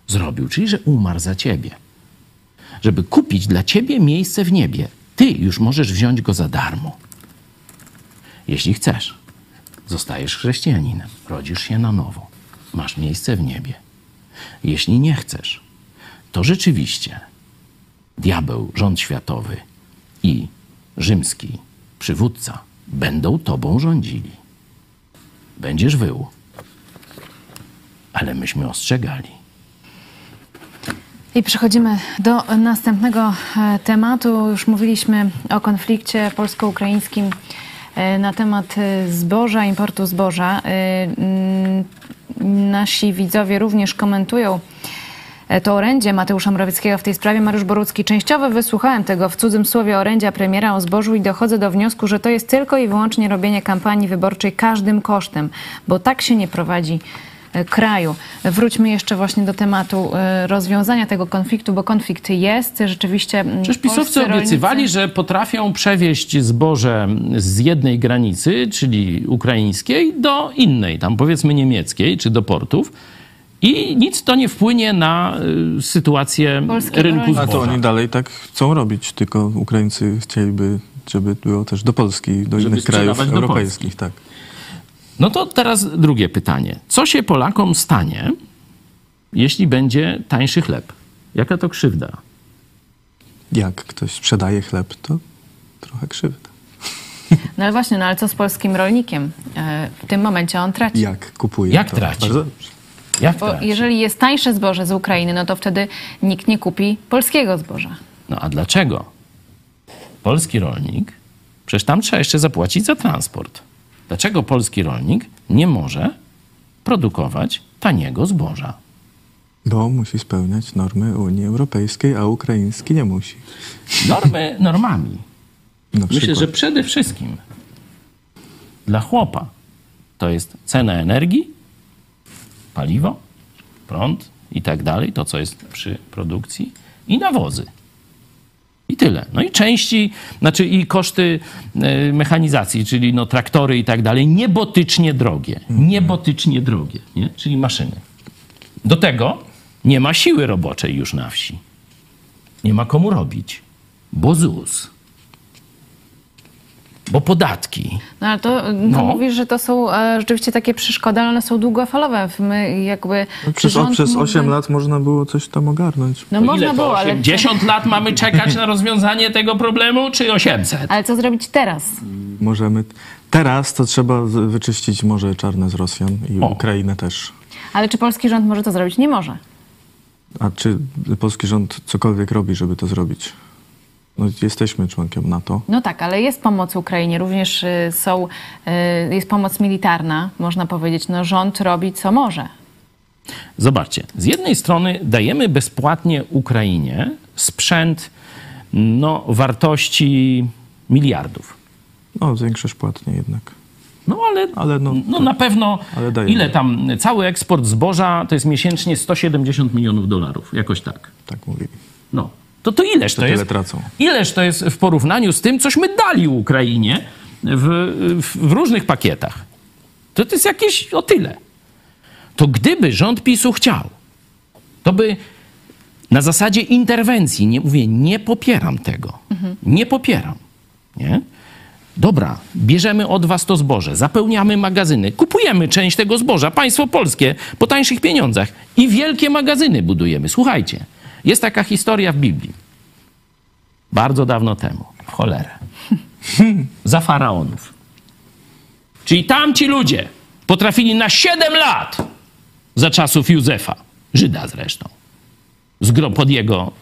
zrobił, czyli że umarł za ciebie. Żeby kupić dla ciebie miejsce w niebie, ty już możesz wziąć go za darmo. Jeśli chcesz, zostajesz chrześcijaninem, rodzisz się na nowo, masz miejsce w niebie. Jeśli nie chcesz, to rzeczywiście diabeł, rząd światowy i rzymski przywódca będą tobą rządzili. Będziesz wył, ale myśmy ostrzegali. I przechodzimy do następnego e, tematu. Już mówiliśmy o konflikcie polsko-ukraińskim e, na temat e, zboża, importu zboża. Nasi widzowie również komentują to orędzie Mateusza Morawieckiego w tej sprawie. Mariusz Borucki, częściowo wysłuchałem tego w cudzym słowie orędzia premiera o zbożu i dochodzę do wniosku, że to jest tylko i wyłącznie robienie kampanii wyborczej każdym kosztem, bo tak się nie prowadzi e, kraju. Wróćmy jeszcze właśnie do tematu e, rozwiązania tego konfliktu, bo konflikt jest. Rzeczywiście mm, Przecież pisowcy polscy obiecywali, rolnicy- że potrafią przewieźć zboże z jednej granicy, czyli ukraińskiej, do innej, tam powiedzmy niemieckiej, czy do portów. I nic to nie wpłynie na y, sytuację Polskiego rynku rolnika. A to zboża. oni dalej tak chcą robić, tylko Ukraińcy chcieliby, żeby było też do Polski, do Żeby innych krajów europejskich, tak. No to teraz drugie pytanie. Co się Polakom stanie, jeśli będzie tańszy chleb? Jaka to krzywda? Jak ktoś sprzedaje chleb, to trochę krzywda. *laughs* No ale właśnie, no ale co z polskim rolnikiem? E, W tym momencie on traci. Jak kupuje, Jak to traci? bardzo dobrze. Jak Bo traci? jeżeli jest tańsze zboże z Ukrainy, no to wtedy nikt nie kupi polskiego zboża. No a dlaczego? Polski rolnik, przecież tam trzeba jeszcze zapłacić za transport. Dlaczego polski rolnik nie może produkować taniego zboża? Bo musi spełniać normy Unii Europejskiej, a ukraiński nie musi. Normy normami. Myślę, że przede wszystkim dla chłopa to jest cena energii, paliwo, prąd i tak dalej, to co jest przy produkcji i nawozy. I tyle. No i części, znaczy i koszty e, mechanizacji, czyli no traktory i tak dalej, niebotycznie drogie. Niebotycznie drogie, nie? czyli maszyny. Do tego nie ma siły roboczej już na wsi. Nie ma komu robić, bo ZUS, bo podatki. No ale to, to No. mówisz, że to są e, rzeczywiście takie przeszkody, ale one są długofalowe. My jakby... No Przez, rząd przez mógłby- 8 lat można było coś tam ogarnąć. No To można było, ale... 80 lat mamy czekać na rozwiązanie tego problemu, czy 800? Ale co zrobić teraz? możemy... Teraz to trzeba wyczyścić Morze Czarne z Rosjan i O. Ukrainę też. Ale czy polski rząd może to zrobić? Nie może. A czy polski rząd cokolwiek robi, żeby to zrobić? No, jesteśmy członkiem NATO. No tak, ale jest pomoc Ukrainie, również y, są, y, jest pomoc militarna, można powiedzieć. No rząd robi co może. Zobaczcie, z jednej strony dajemy bezpłatnie Ukrainie sprzęt no, wartości miliardów. No, większość płatnie jednak. No ale, Ale no, no, tak. na pewno ile tam, cały eksport zboża to jest miesięcznie 170 milionów dolarów, jakoś tak. Tak mówili. No, to to ileż to, To tyle jest? tracą. Ileż to jest w porównaniu z tym, cośmy dali Ukrainie w, w, w różnych pakietach? To, to jest jakieś o tyle. To gdyby rząd PiSu chciał, to by na zasadzie interwencji, nie mówię, nie popieram tego, nie popieram, nie? Dobra, bierzemy od was to zboże, zapełniamy magazyny, kupujemy część tego zboża, państwo polskie, po tańszych pieniądzach i wielkie magazyny budujemy. Słuchajcie, jest taka historia w Biblii. Bardzo dawno temu, w cholerę. *laughs* Za faraonów. Czyli tamci ludzie potrafili na 7 lat za czasów Józefa, Żyda zresztą, pod jego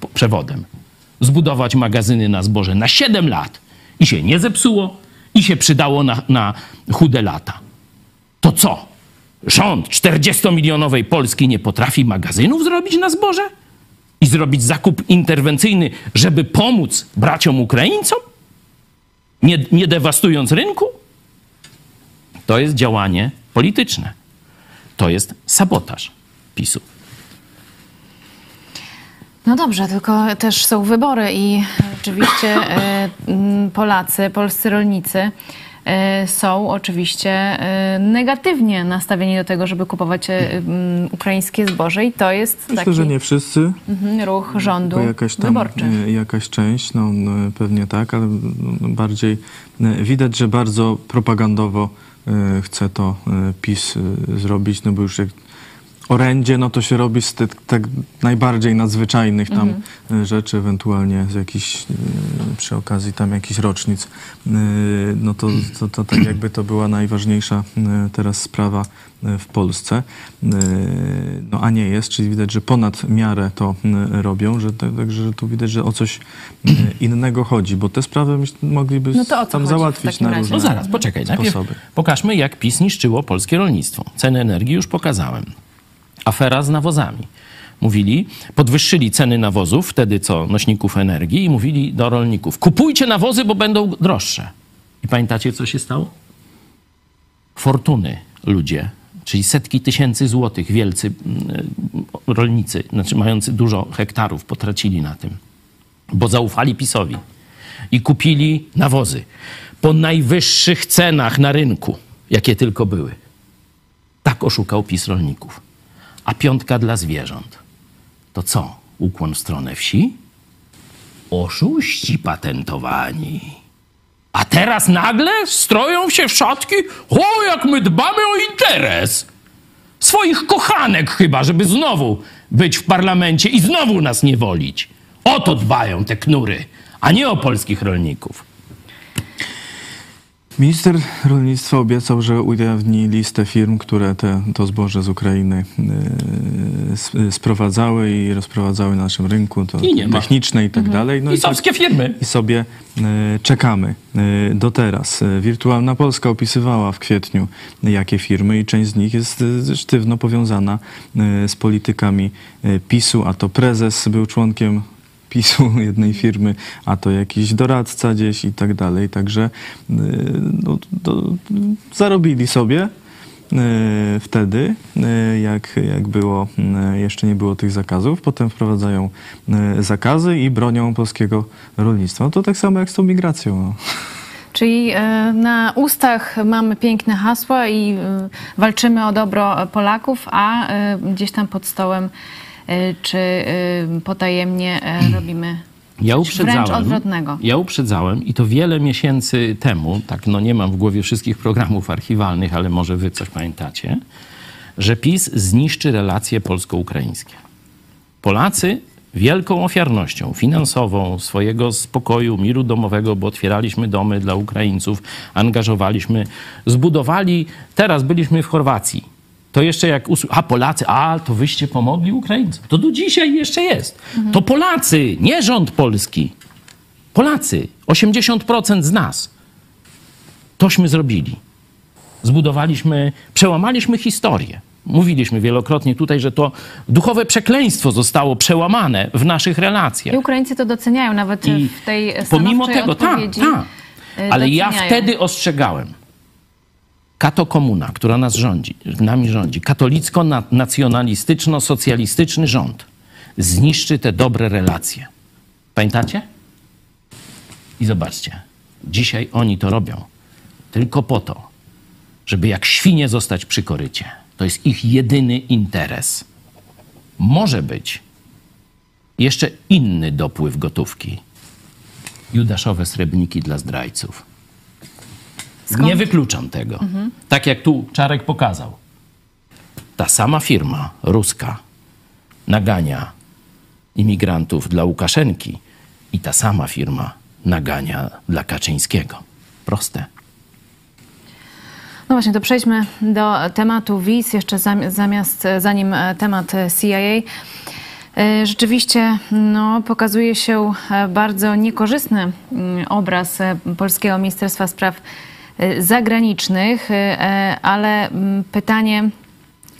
po- przewodem, zbudować magazyny na zboże na 7 lat i się nie zepsuło i się przydało na, na chude lata. To co? Rząd 40-milionowej Polski nie potrafi magazynów zrobić na zboże? I zrobić zakup interwencyjny, żeby pomóc braciom Ukraińcom? Nie, nie dewastując rynku? To jest działanie polityczne. To jest sabotaż PiSu. No dobrze, tylko też są wybory i oczywiście e, Polacy, polscy rolnicy są oczywiście e, negatywnie nastawieni do tego, żeby kupować e, ukraińskie zboże i to jest Myślę, taki że nie wszyscy, mhm, ruch rządu jakaś tam wyborczy. e, jakaś część, no, no pewnie tak, ale no, bardziej e, widać, że bardzo propagandowo e, chce to e, PiS e, zrobić, no bo już jak orędzie, no to się robi z tych tak najbardziej nadzwyczajnych tam Mhm. e, rzeczy, ewentualnie z jakichś, e, przy okazji tam jakichś rocznic, e, no to, to, to tak jakby to była najważniejsza teraz sprawa w Polsce, no a nie jest, czyli widać, że ponad miarę to robią, że to- także że tu widać, że o coś innego chodzi, bo te sprawy mogliby No tam załatwić na różne No zaraz, poczekaj. Najpierw sposoby. pokażmy, jak PiS niszczyło polskie rolnictwo. Ceny energii już pokazałem. Afera z nawozami. Mówili, podwyższyli ceny nawozów, wtedy co, nośników energii i mówili do rolników, kupujcie nawozy, bo będą droższe. I pamiętacie, co się stało? Fortuny ludzie, czyli setki tysięcy złotych, wielcy mm, rolnicy, znaczy mający dużo hektarów, potracili na tym bo zaufali PiSowi i kupili nawozy po najwyższych cenach na rynku, jakie tylko były. Tak oszukał PiS rolników. A piątka dla zwierząt. To co? Ukłon w stronę wsi? Oszuści patentowani. A teraz nagle stroją się w szatki? O, jak my dbamy o interes! Swoich kochanek chyba, żeby znowu być w parlamencie i znowu nas nie wolić. O to dbają te knury, a nie o polskich rolników. Minister rolnictwa obiecał, że ujawni listę firm, które te, to zboże z Ukrainy e, sprowadzały i rozprowadzały na naszym rynku, to I nie ma. techniczne i tak dalej. No i, tak, firmy. I sobie e, czekamy e, do teraz. Wirtualna Polska opisywała w kwietniu, jakie firmy i część z nich jest sztywno powiązana z politykami PiSu, a to prezes był członkiem PiSu *laughs* jednej firmy, a to jakiś doradca gdzieś i tak dalej. Także y, no, to zarobili sobie y, wtedy, y, jak, jak było, jeszcze nie było tych zakazów. Potem wprowadzają zakazy i bronią polskiego rolnictwa. No to tak samo jak z tą migracją. No. Czyli na ustach mamy piękne hasła i walczymy o dobro Polaków, a gdzieś tam pod stołem czy e, potajemnie e, robimy Ja coś wręcz uprzedzałem, odwrotnego. ja uprzedzałem i to wiele miesięcy temu, tak no nie mam w głowie wszystkich programów archiwalnych, ale może wy coś pamiętacie, że PiS zniszczy relacje polsko-ukraińskie. Polacy wielką ofiarnością finansową swojego spokoju, miru domowego, bo otwieraliśmy domy dla Ukraińców, angażowaliśmy, zbudowali. Teraz byliśmy w Chorwacji. To jeszcze jak usły... A Polacy, a to wyście pomogli Ukraińcom. To do dzisiaj jeszcze jest. To Polacy, nie rząd polski. Polacy, 80% z nas. Tośmy zrobili. Zbudowaliśmy, przełamaliśmy historię. Mówiliśmy wielokrotnie tutaj, że to duchowe przekleństwo zostało przełamane w naszych relacjach. I Ukraińcy to doceniają nawet I w tej pomimo tego, tak, odpowiedzi. tak. y, Ale ja doceniają. wtedy ostrzegałem. Kato komuna, która nas rządzi, nami rządzi, katolicko-nacjonalistyczno-socjalistyczny rząd zniszczy te dobre relacje. Pamiętacie? I zobaczcie, dzisiaj oni to robią tylko po to, żeby jak świnie zostać przy korycie. To jest ich jedyny interes. Może być jeszcze inny dopływ gotówki. Judaszowe srebrniki dla zdrajców. Skąd? Nie wykluczam tego. Tak jak tu Czarek pokazał. Ta sama firma ruska nagania imigrantów dla Łukaszenki i ta sama firma nagania dla Kaczyńskiego. Proste. No właśnie, to przejdźmy do tematu wiz, jeszcze zam- zamiast, zanim e, temat e, CIA. E, Rzeczywiście no, pokazuje się bardzo niekorzystny mm, obraz Polskiego Ministerstwa Spraw Zagranicznych, e, ale mm, pytanie,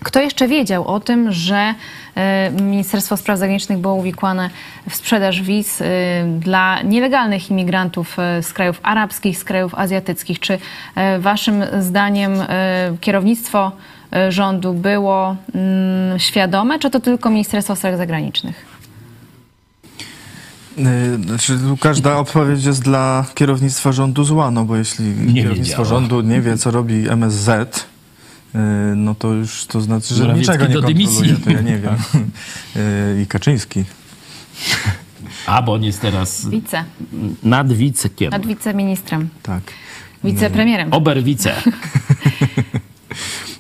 kto jeszcze wiedział o tym, że e, Ministerstwo Spraw Zagranicznych było uwikłane w sprzedaż wiz dla nielegalnych imigrantów z krajów arabskich, z krajów azjatyckich? Czy waszym zdaniem kierownictwo rządu było mm, świadome, czy to tylko Ministerstwo Spraw Zagranicznych? Znaczy, tu każda odpowiedź jest dla kierownictwa rządu zła, no bo jeśli Nie kierownictwo wiedziała. rządu nie wie, co robi MSZ, y, no to już to znaczy, że Morawiecki niczego nie do dymisji. kontroluje, to ja nie wiem. *laughs* Y, I Kaczyński. A, bo on jest teraz Wice, nad wickiem. nad wiceministrem, Tak. wicepremierem. Oberwice. *laughs*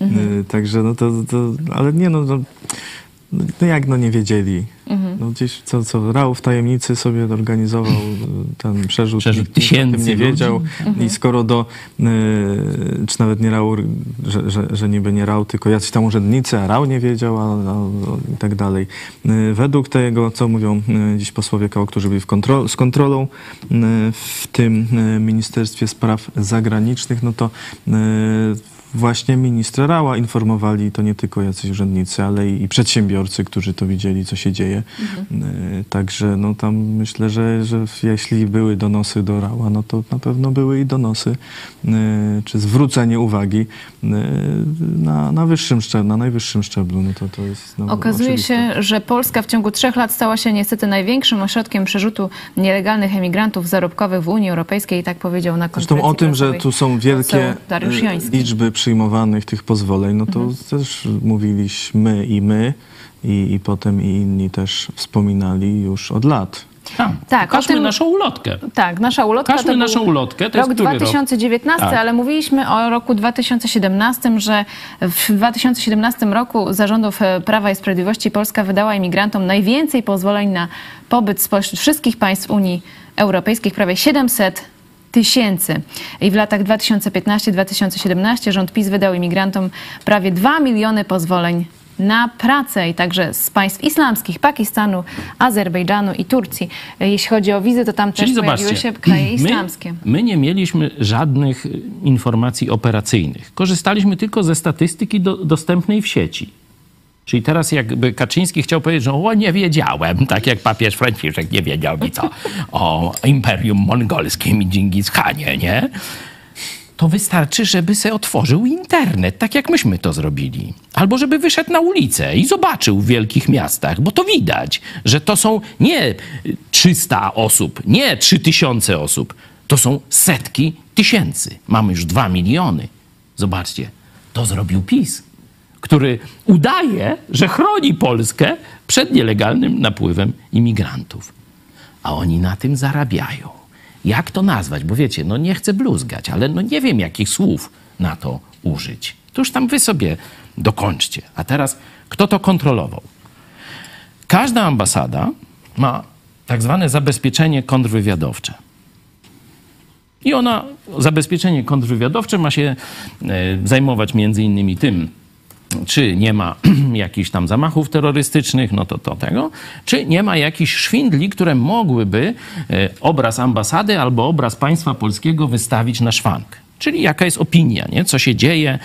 Y, Także no to, to ale nie no, no, no jak no nie wiedzieli. Mhm. No gdzieś co, co Rał w tajemnicy sobie organizował *laughs* ten przerzut, Przerzut nikt, tysięcy nie wiedział. Mhm. I skoro do, y, czy nawet nie Rał, że, że, że niby nie Rał, tylko jacyś tam urzędnicy, a Rał nie wiedział, a, a, i tak dalej. Y, według tego, co mówią y, dziś posłowie KO, którzy byli z kontrolą y, w tym y, Ministerstwie Spraw Zagranicznych, no to y, właśnie ministra Rała informowali to nie tylko jacyś urzędnicy, ale i, i przedsiębiorcy, którzy to widzieli, co się dzieje. Y, Także no tam myślę, że, że jeśli były donosy do Rała, no to na pewno były i donosy, y, czy zwrócenie uwagi y, na, na wyższym szczeblu, na najwyższym szczeblu. No to, to jest no, Okazuje oczywiste. się, że Polska w ciągu trzech lat stała się niestety największym ośrodkiem przerzutu nielegalnych emigrantów zarobkowych w Unii Europejskiej, tak powiedział na konferencji Zresztą o tym, że tu są wielkie e, liczby przyjmowanych tych pozwoleń, no to Mhm. też mówiliśmy i my, i, i potem i inni też wspominali już od lat. Tak, Tak, tym- naszą ulotkę. Tak, nasza ulotka Pokażmy to naszą był ulotkę. To rok jest który rok? 2019, Tak. ale mówiliśmy o roku 2017, że w 2017 roku zarządów e, Prawa i Sprawiedliwości Polska wydała imigrantom najwięcej pozwoleń na pobyt spośród wszystkich państw Unii Europejskiej, prawie 700 tysięcy. I w latach 2015-2017 rząd PiS wydał imigrantom prawie 2 miliony pozwoleń na pracę i także z państw islamskich, Pakistanu, Azerbejdżanu i Turcji. E, Jeśli chodzi o wizy, to tam Czyli też pojawiły się kraje islamskie. My, my nie mieliśmy żadnych y, informacji operacyjnych. Korzystaliśmy tylko ze statystyki do, dostępnej w sieci. Czyli teraz jakby Kaczyński chciał powiedzieć, że o, nie wiedziałem, tak jak papież Franciszek nie wiedział nic o, o Imperium Mongolskim i Dżingis Khanie, nie? To wystarczy, żeby se otworzył internet, tak jak myśmy to zrobili. Albo żeby wyszedł na ulicę i zobaczył w wielkich miastach, bo to widać, że to są nie 300 osób, nie 3000 osób, to są setki tysięcy. Mamy już 2 miliony. Zobaczcie, to zrobił PiS, który udaje, że chroni Polskę przed nielegalnym napływem imigrantów. A oni na tym zarabiają. Jak to nazwać? Bo wiecie, no nie chcę bluzgać, ale no nie wiem, jakich słów na to użyć. To już tam wy sobie dokończcie. A teraz, kto to kontrolował? Każda ambasada ma tak zwane zabezpieczenie kontrwywiadowcze. I ona, zabezpieczenie kontrwywiadowcze ma się e, zajmować między innymi tym, czy nie ma *clears throat* jakichś tam zamachów terrorystycznych, no to, to tego, czy nie ma jakichś szwindli, które mogłyby e, obraz ambasady albo obraz państwa polskiego wystawić na szwank. Czyli jaka jest opinia, nie? co się dzieje,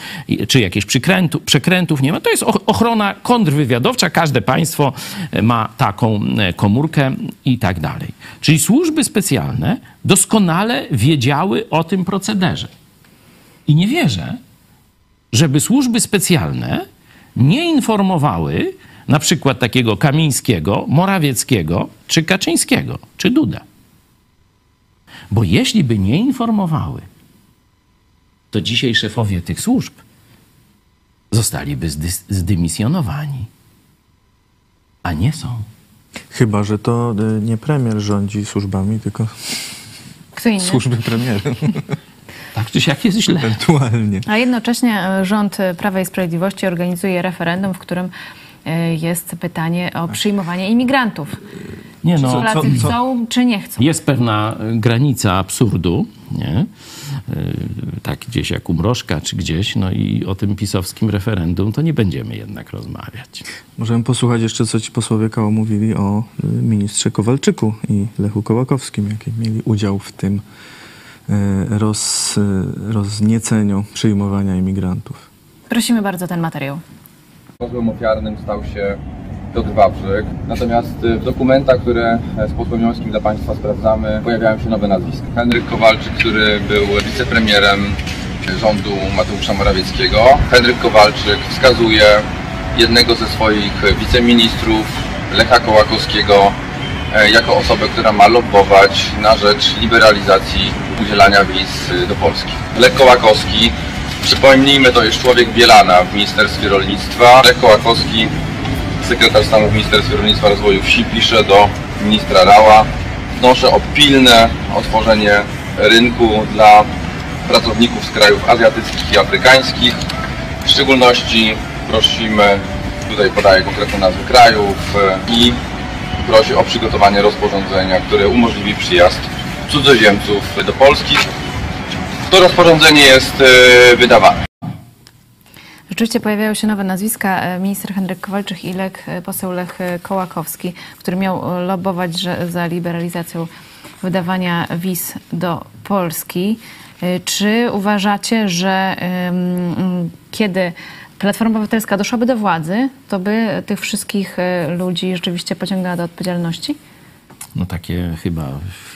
czy przykrętu, przekrętów nie ma. To jest och- ochrona kontrwywiadowcza. Każde państwo e, ma taką e, komórkę i tak dalej. Czyli służby specjalne doskonale wiedziały o tym procederze. I nie wierzę, żeby służby specjalne nie informowały na przykład takiego Kamińskiego, Morawieckiego, czy Kaczyńskiego, czy Duda. Bo jeśli by nie informowały, to dzisiaj szefowie tych służb zostaliby zdymisjonowani. A nie są. Chyba, że to y, nie premier rządzi służbami, tylko Kto inny? służby premiera. *laughs* Tak czy siak jest źle. Ewentualnie. A jednocześnie e, rząd e, Prawa i Sprawiedliwości organizuje referendum, w którym e, jest pytanie o przyjmowanie imigrantów. Nie Czy no, Polacy co- co- chcą, czy nie chcą? Jest pewna granica absurdu, nie? Tak gdzieś jak u Mrożka czy gdzieś, no i o tym pisowskim referendum to nie będziemy jednak rozmawiać. Możemy posłuchać jeszcze, co ci posłowie koło mówili o y, ministrze Kowalczyku i Lechu Kołakowskim, jaki mieli udział w tym roz, y, roznieceniu przyjmowania imigrantów. Prosimy bardzo o ten materiał. Pozłem ofiarnym stał się Piotr Wawrzyk. Natomiast y, w dokumentach, które e, z posłem dla Państwa sprawdzamy, pojawiają się nowe nazwiska. Henryk Kowalczyk, który był wicepremierem rządu Mateusza Morawieckiego. Henryk Kowalczyk wskazuje jednego ze swoich wiceministrów, Lecha Kołakowskiego, e, jako osobę, która ma lobbować na rzecz liberalizacji udzielania wiz y, do Polski. Lech Kołakowski Przypomnijmy, to jest człowiek Bielana w Ministerstwie Rolnictwa. Lech Kołakowski, sekretarz stanu w Ministerstwie Rolnictwa i Rozwoju Wsi, pisze do ministra Rała. Wnoszę o pilne otworzenie rynku dla pracowników z krajów azjatyckich i afrykańskich. W szczególności prosimy, tutaj podaję konkretne nazwy krajów e, i prosi o przygotowanie rozporządzenia, które umożliwi przyjazd cudzoziemców do Polski. To rozporządzenie jest e, wydawane. Rzeczywiście pojawiają się nowe nazwiska. E, Minister Henryk Kowalczyk i Lech, e, poseł Lech Kołakowski, który miał lobować że, za liberalizacją wydawania wiz do Polski. Czy uważacie, że kiedy Platforma Obywatelska doszłaby do władzy, to by tych wszystkich e, ludzi rzeczywiście pociągała do odpowiedzialności? No takie chyba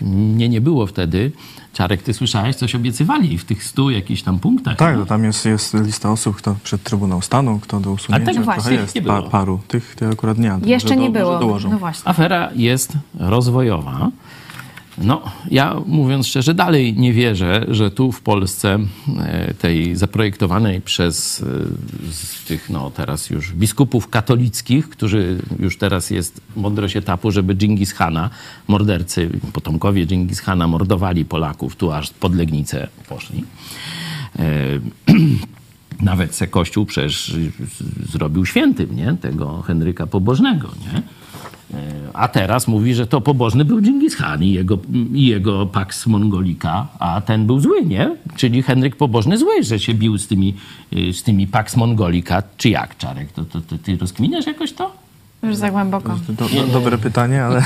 mnie nie było wtedy. Czarek, ty słyszałeś, coś obiecywali w tych stu jakichś tam punktach? Tak, no tam jest, jest lista osób, kto przed Trybunał Stanu, kto do usunięcia. tego Trochę właśnie jest nie pa, było. paru. Tych, tych akurat nie. Jeszcze może nie do, było. No właśnie. Afera jest rozwojowa. No, ja mówiąc szczerze, dalej nie wierzę, że tu w Polsce e, tej zaprojektowanej przez e, tych, no teraz już biskupów katolickich, którzy już teraz jest mądrość etapu, żeby Dżingis Hana, mordercy, potomkowie Dżingis Hana mordowali Polaków, tu aż pod Legnicę poszli. E, *clears throat* Nawet se Kościół przecież zrobił świętym, nie? Tego Henryka Pobożnego, nie? E, A teraz mówi, że to pobożny był Dżingis Khan i jego, i jego Pax Mongolika, a ten był zły, nie? Czyli Henryk Pobożny zły, że się bił z tymi, y, z tymi Pax Mongolika. Czy jak, Czarek? To, to, to ty rozkminiasz jakoś to? Już za głęboko. Do, do, dobre pytanie, ale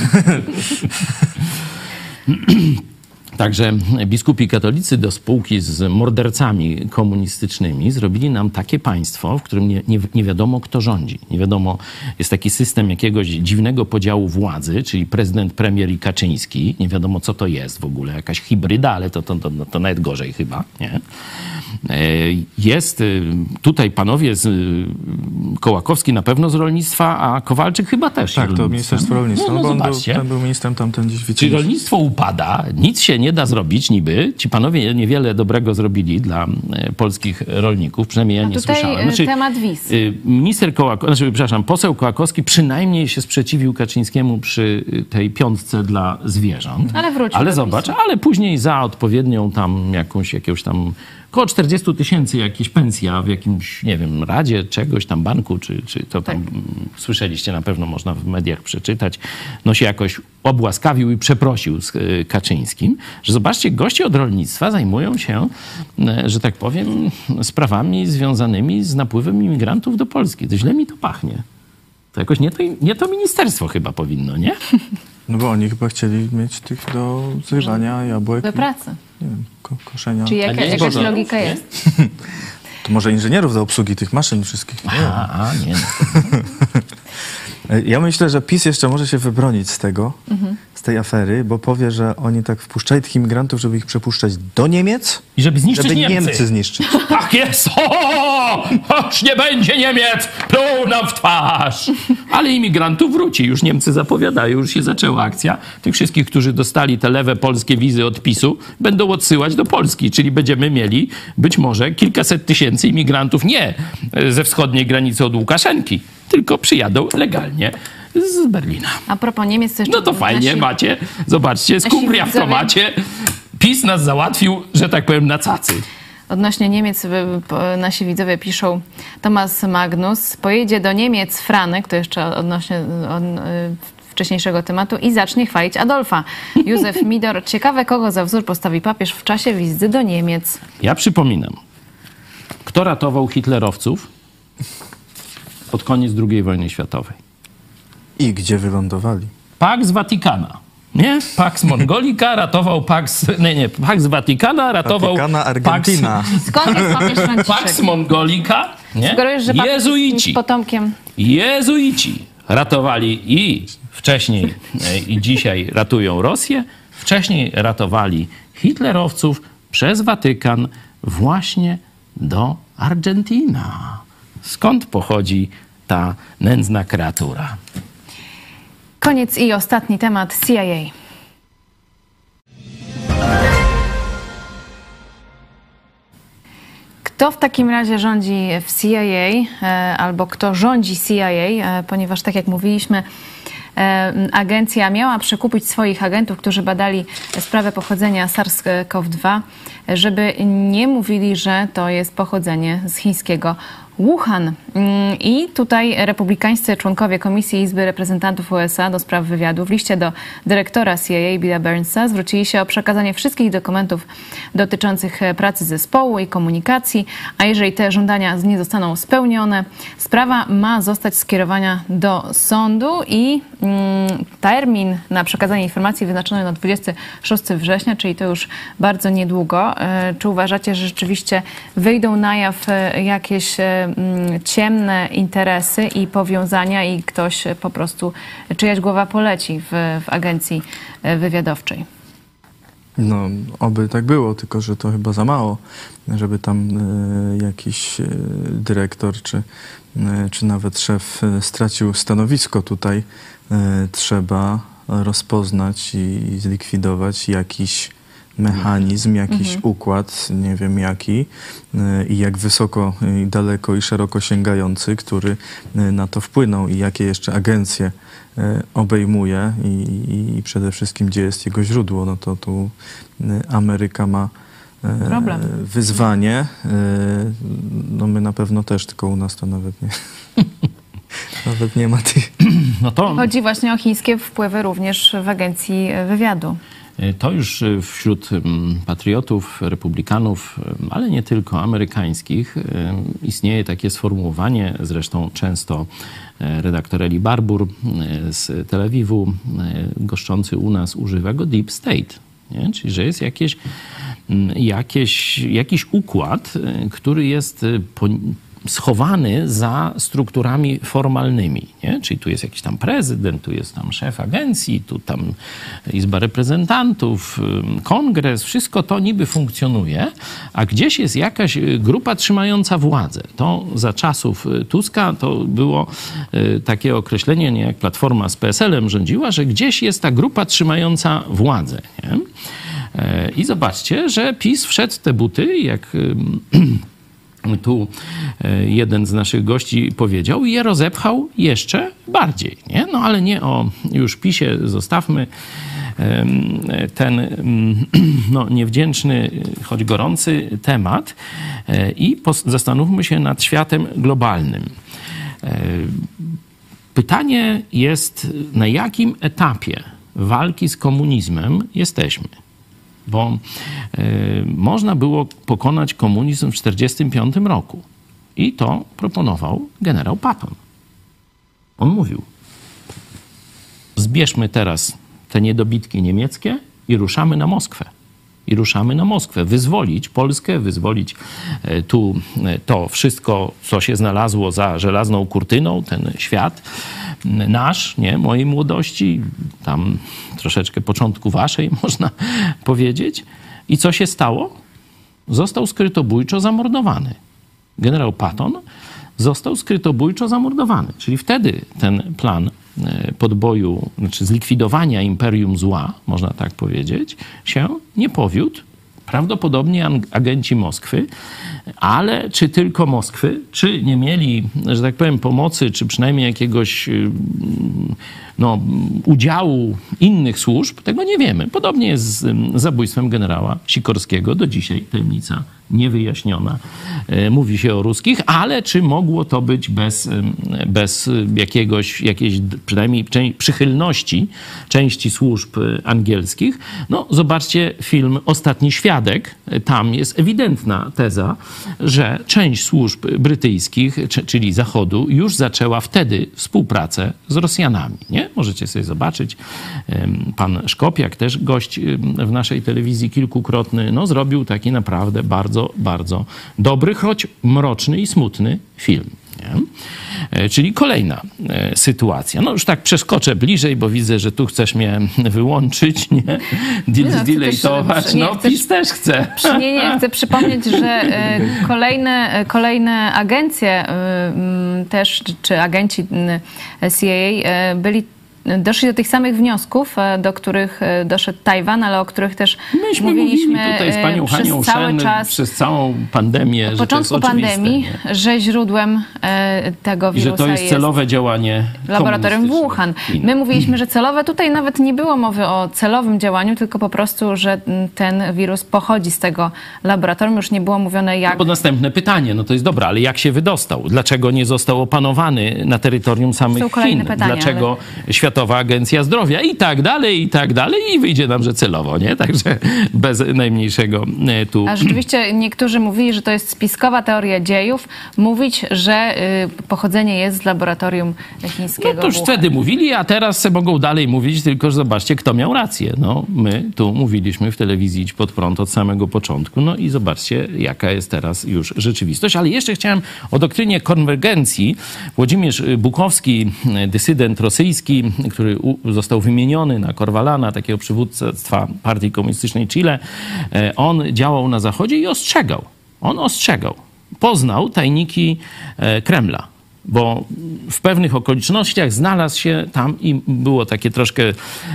*clears throat* Także biskupi katolicy do spółki z mordercami komunistycznymi zrobili nam takie państwo, w którym nie, nie, nie wiadomo, kto rządzi. Nie wiadomo, jest taki system jakiegoś dziwnego podziału władzy, czyli prezydent, premier i Kaczyński. Nie wiadomo, co to jest w ogóle. Jakaś hybryda, ale to, to, to, to nawet gorzej chyba. Nie? E, Jest y, tutaj panowie z y, Kołakowski na pewno z rolnictwa, a Kowalczyk chyba też. tak, to rolnictwa. Ministerstwo Rolnictwa. No, No, no, bo on był, był ministrem, tamten gdzieś Czyli rolnictwo upada, nic się nie da zrobić niby. Ci panowie niewiele dobrego zrobili dla e, polskich rolników, przynajmniej ja A nie tutaj słyszałem. e, temat wiz. y, Minister Kołakowski, znaczy, przepraszam, poseł Kołakowski przynajmniej się sprzeciwił Kaczyńskiemu przy tej piątce dla zwierząt. Ale wrócił Ale zobacz, ale później za odpowiednią tam jakąś, jakiegoś tam, około 40 tysięcy jakieś pensja w jakimś, nie wiem, radzie czegoś tam, banku, czy, czy to tam mm, słyszeliście, na pewno można w mediach przeczytać, no się jakoś obłaskawił i przeprosił z y, Kaczyńskim, że zobaczcie, goście od rolnictwa zajmują się, y, że tak powiem, sprawami związanymi z napływem imigrantów do Polski. To źle mi to pachnie. To jakoś nie to, nie to ministerstwo chyba powinno, nie? *laughs* No bo oni chyba chcieli mieć tych do zrywania jabłek, Do pracy. nie wiem, ko koszenia. Czyli A jaka, jakaś logika nie? jest. *laughs* To może inżynierów do obsługi tych maszyn wszystkich. Nie. A, a nie. *laughs* Ja myślę, że PiS jeszcze może się wybronić z tego, Mhm. z tej afery, bo powie, że oni tak wpuszczali tych imigrantów, żeby ich przepuszczać do Niemiec, I żeby zniszczyć żeby Niemcy. Niemcy zniszczyć. Tak jest! *laughs* O! Aż nie będzie Niemiec! Pluł nam w twarz! Ale imigrantów wróci. Już Niemcy zapowiadają, już się zaczęła akcja. Tych wszystkich, którzy dostali te lewe polskie wizy od PiSu, będą odsyłać do Polski. Czyli będziemy mieli być może kilkaset tysięcy imigrantów nie ze wschodniej granicy od Łukaszenki, tylko przyjadą legalnie z Berlina. A propos Niemiec, jeszcze No to fajnie, nasi- macie. Zobaczcie, skumbria w tomacie. PiS nas załatwił, że tak powiem, na cacy. Odnośnie Niemiec nasi widzowie piszą Tomas Magnus pojedzie do Niemiec Franek, to jeszcze odnośnie od, y, wcześniejszego tematu i zacznie chwalić Adolfa. *laughs* Józef Midor, ciekawe kogo za wzór postawi papież w czasie wizyty do Niemiec. Ja przypominam, kto ratował hitlerowców pod koniec II wojny światowej? I gdzie wylądowali? Pax Watykana. Nie? Pax Mongolika ratował Pax... Nie, nie. Pax Watykana ratował... Watykana, Argentina. Pax, Skąd jest papież Pax? Mongolika. Nie? Sugerujesz, że papież jest Jezuici. jakimś potomkiem Jezuici ratowali i wcześniej e, i dzisiaj ratują Rosję, wcześniej ratowali hitlerowców przez Watykan właśnie do Argentina. Skąd pochodzi ta nędzna kreatura? Koniec i ostatni temat CIA. Kto w takim razie rządzi w CIA, e, albo kto rządzi CIA, e, ponieważ tak jak mówiliśmy, e, agencja miała przekupić swoich agentów, którzy badali sprawę pochodzenia SARS-CoV-2, żeby nie mówili, że to jest pochodzenie z chińskiego Wuhan. Mm, I tutaj republikańscy członkowie Komisji Izby Reprezentantów USA do spraw wywiadu w liście do dyrektora CIA Billa Burnsa zwrócili się o przekazanie wszystkich dokumentów dotyczących e, pracy zespołu i komunikacji, a jeżeli te żądania nie zostaną spełnione, sprawa ma zostać skierowana do sądu i mm, termin na przekazanie informacji wyznaczony na 26 września, czyli to już bardzo niedługo. E, Czy uważacie, że rzeczywiście wyjdą na jaw e, jakieś ciemne interesy i powiązania i ktoś e, po prostu, czyjaś głowa poleci w, w agencji e, wywiadowczej? No, oby tak było, tylko że to chyba za mało, żeby tam e, jakiś e, dyrektor czy, e, czy nawet szef stracił stanowisko tutaj. Trzeba rozpoznać i, i zlikwidować jakiś mechanizm, jakiś układ, nie wiem jaki e, i jak wysoko i daleko i szeroko sięgający, który e, na to wpłynął i jakie jeszcze agencje e, obejmuje i, i, i przede wszystkim gdzie jest jego źródło, no to tu Ameryka ma Problem. wyzwanie. No my na pewno też, tylko u nas to nawet nie. *laughs* Nawet nie ma tych. No to, Chodzi właśnie o chińskie wpływy również w agencji wywiadu. To już y, wśród mm, patriotów, republikanów, y, ale nie tylko amerykańskich, istnieje takie sformułowanie, zresztą często e, redaktor Eli Barbour y, z Tel Awiwu, goszczący u nas, używa go deep state. Nie? Czyli, że jest jakieś, mm, jakieś, jakiś układ, który jest schowany za strukturami formalnymi. Nie? Czyli tu jest jakiś tam prezydent, tu jest tam szef agencji, tu tam Izba Reprezentantów, kongres, wszystko to niby funkcjonuje, a gdzieś jest jakaś y, grupa trzymająca władzę. To za czasów y, Tuska to było y, takie określenie, nie jak Platforma z PSL-em rządziła, że gdzieś jest ta grupa trzymająca władzę. Nie? E, I zobaczcie, że PiS wszedł w te buty, jak *clears throat* tu e, jeden z naszych gości powiedział, i je rozepchał jeszcze bardziej. Nie? No ale nie o już PiSie zostawmy. ten *clears throat* no, niewdzięczny, choć gorący temat e, i zastanówmy się nad światem globalnym. E, pytanie jest, na jakim etapie walki z komunizmem jesteśmy? Bo y, można było pokonać komunizm w 1945 roku. I to proponował generał Patton. On mówił: Zbierzmy teraz te niedobitki niemieckie i ruszamy na Moskwę. I ruszamy na Moskwę, wyzwolić Polskę, wyzwolić e, tu e, to wszystko, co się znalazło za żelazną kurtyną, ten świat nasz, nie, mojej młodości, tam troszeczkę początku waszej, *laughs* można powiedzieć. I co się stało? Został skrytobójczo zamordowany. Generał Patton został skrytobójczo zamordowany. Czyli wtedy ten plan e, podboju, znaczy zlikwidowania imperium zła, można tak powiedzieć, się nie powiódł. Prawdopodobnie agenci Moskwy, ale czy tylko Moskwy, czy nie mieli, że tak powiem, pomocy, czy przynajmniej jakiegoś y, no, udziału innych służb, tego nie wiemy. Podobnie jest z zabójstwem generała Sikorskiego. Do dzisiaj tajemnica niewyjaśniona. E, mówi się o ruskich, ale czy mogło to być bez, bez jakiegoś, jakiejś przynajmniej przychylności części służb e, angielskich? No, zobaczcie film Ostatni Świadek. Tam jest ewidentna teza, że część służb brytyjskich, czyli Zachodu, już zaczęła wtedy współpracę z Rosjanami. Nie? Możecie sobie zobaczyć. Pan Szkopiak, też gość w naszej telewizji kilkukrotny, no, zrobił taki naprawdę bardzo, bardzo dobry, choć mroczny i smutny film. Nie? E, czyli kolejna e, sytuacja. No już tak przeskoczę bliżej, bo widzę, że tu chcesz mnie wyłączyć, nie? Deletować. No, no PiS też chce. Nie, nie, chcę przypomnieć, że e, kolejne, kolejne agencje też, czy agenci CIA byli doszli do tych samych wniosków, e, do których e, doszedł Tajwan, ale o których też Myśmy mówiliśmy tutaj z panią przez Hanią cały Szen, czas, przez całą pandemię, od początku pandemii, że źródłem e, tego wirusa I że to jest celowe jest działanie laboratorium w Wuhan. My mówiliśmy, że celowe, tutaj nawet nie było mowy o celowym działaniu, tylko po prostu, że ten wirus pochodzi z tego laboratorium, już nie było mówione jak... No bo następne pytanie, no to jest dobra, ale jak się wydostał? Dlaczego nie został opanowany na terytorium samych Chin? Pytania, Dlaczego ale... świat Światowa Agencja Zdrowia i tak dalej, i tak dalej i wyjdzie nam, że celowo, nie? Także bez najmniejszego e, tu... A rzeczywiście niektórzy mówili, że to jest spiskowa teoria dziejów, mówić, że y, pochodzenie jest z laboratorium chińskiego. No to już wtedy mówili, a teraz se mogą dalej mówić, tylko że zobaczcie, kto miał rację. No, my tu mówiliśmy w telewizji Idź Pod Prąd od samego początku, no i zobaczcie, jaka jest teraz już rzeczywistość. Ale jeszcze chciałem o doktrynie konwergencji. Włodzimierz Bukowski, dysydent rosyjski, który został wymieniony na Korwalana, takiego przywódctwa Partii Komunistycznej Chile, e, on działał na Zachodzie i ostrzegał. On ostrzegał. Poznał tajniki e, Kremla bo w pewnych okolicznościach znalazł się tam i było takie troszkę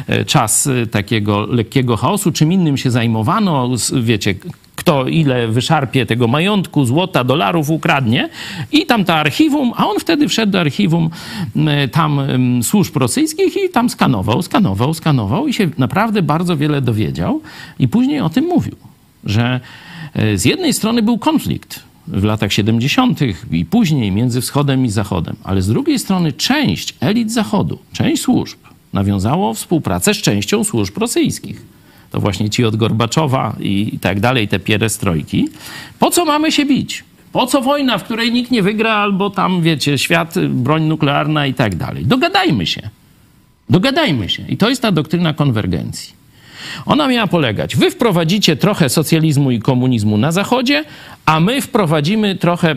e, czas takiego lekkiego chaosu, czym innym się zajmowano, wiecie, kto ile wyszarpie tego majątku, złota, dolarów ukradnie i tam to archiwum, a on wtedy wszedł do archiwum tam służb rosyjskich i tam skanował, skanował, skanował i się naprawdę bardzo wiele dowiedział i później o tym mówił, że e, z jednej strony był konflikt w latach 70. i później między wschodem i zachodem, ale z drugiej strony część elit zachodu, część służb nawiązało współpracę z częścią służb rosyjskich to właśnie ci od Gorbaczowa i tak dalej, te pierestrojki. Po co mamy się bić? Po co wojna, w której nikt nie wygra, albo tam, wiecie, świat, broń nuklearna i tak dalej? Dogadajmy się. Dogadajmy się. I to jest ta doktryna konwergencji. Ona miała polegać. Wy wprowadzicie trochę socjalizmu i komunizmu na Zachodzie, a my wprowadzimy trochę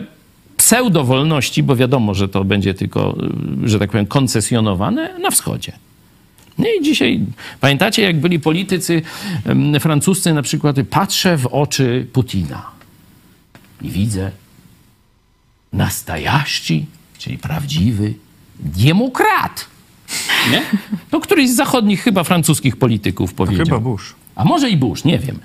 pseudowolności, bo wiadomo, że to będzie tylko, że tak powiem, koncesjonowane na wschodzie. No i dzisiaj, pamiętacie, jak byli politycy francuscy na przykład, patrzę w oczy Putina i widzę nastajaści, czyli prawdziwy demokrat. Nie? To któryś z zachodnich chyba francuskich polityków powiedział. chyba Bush. A może i Bush, nie wiem.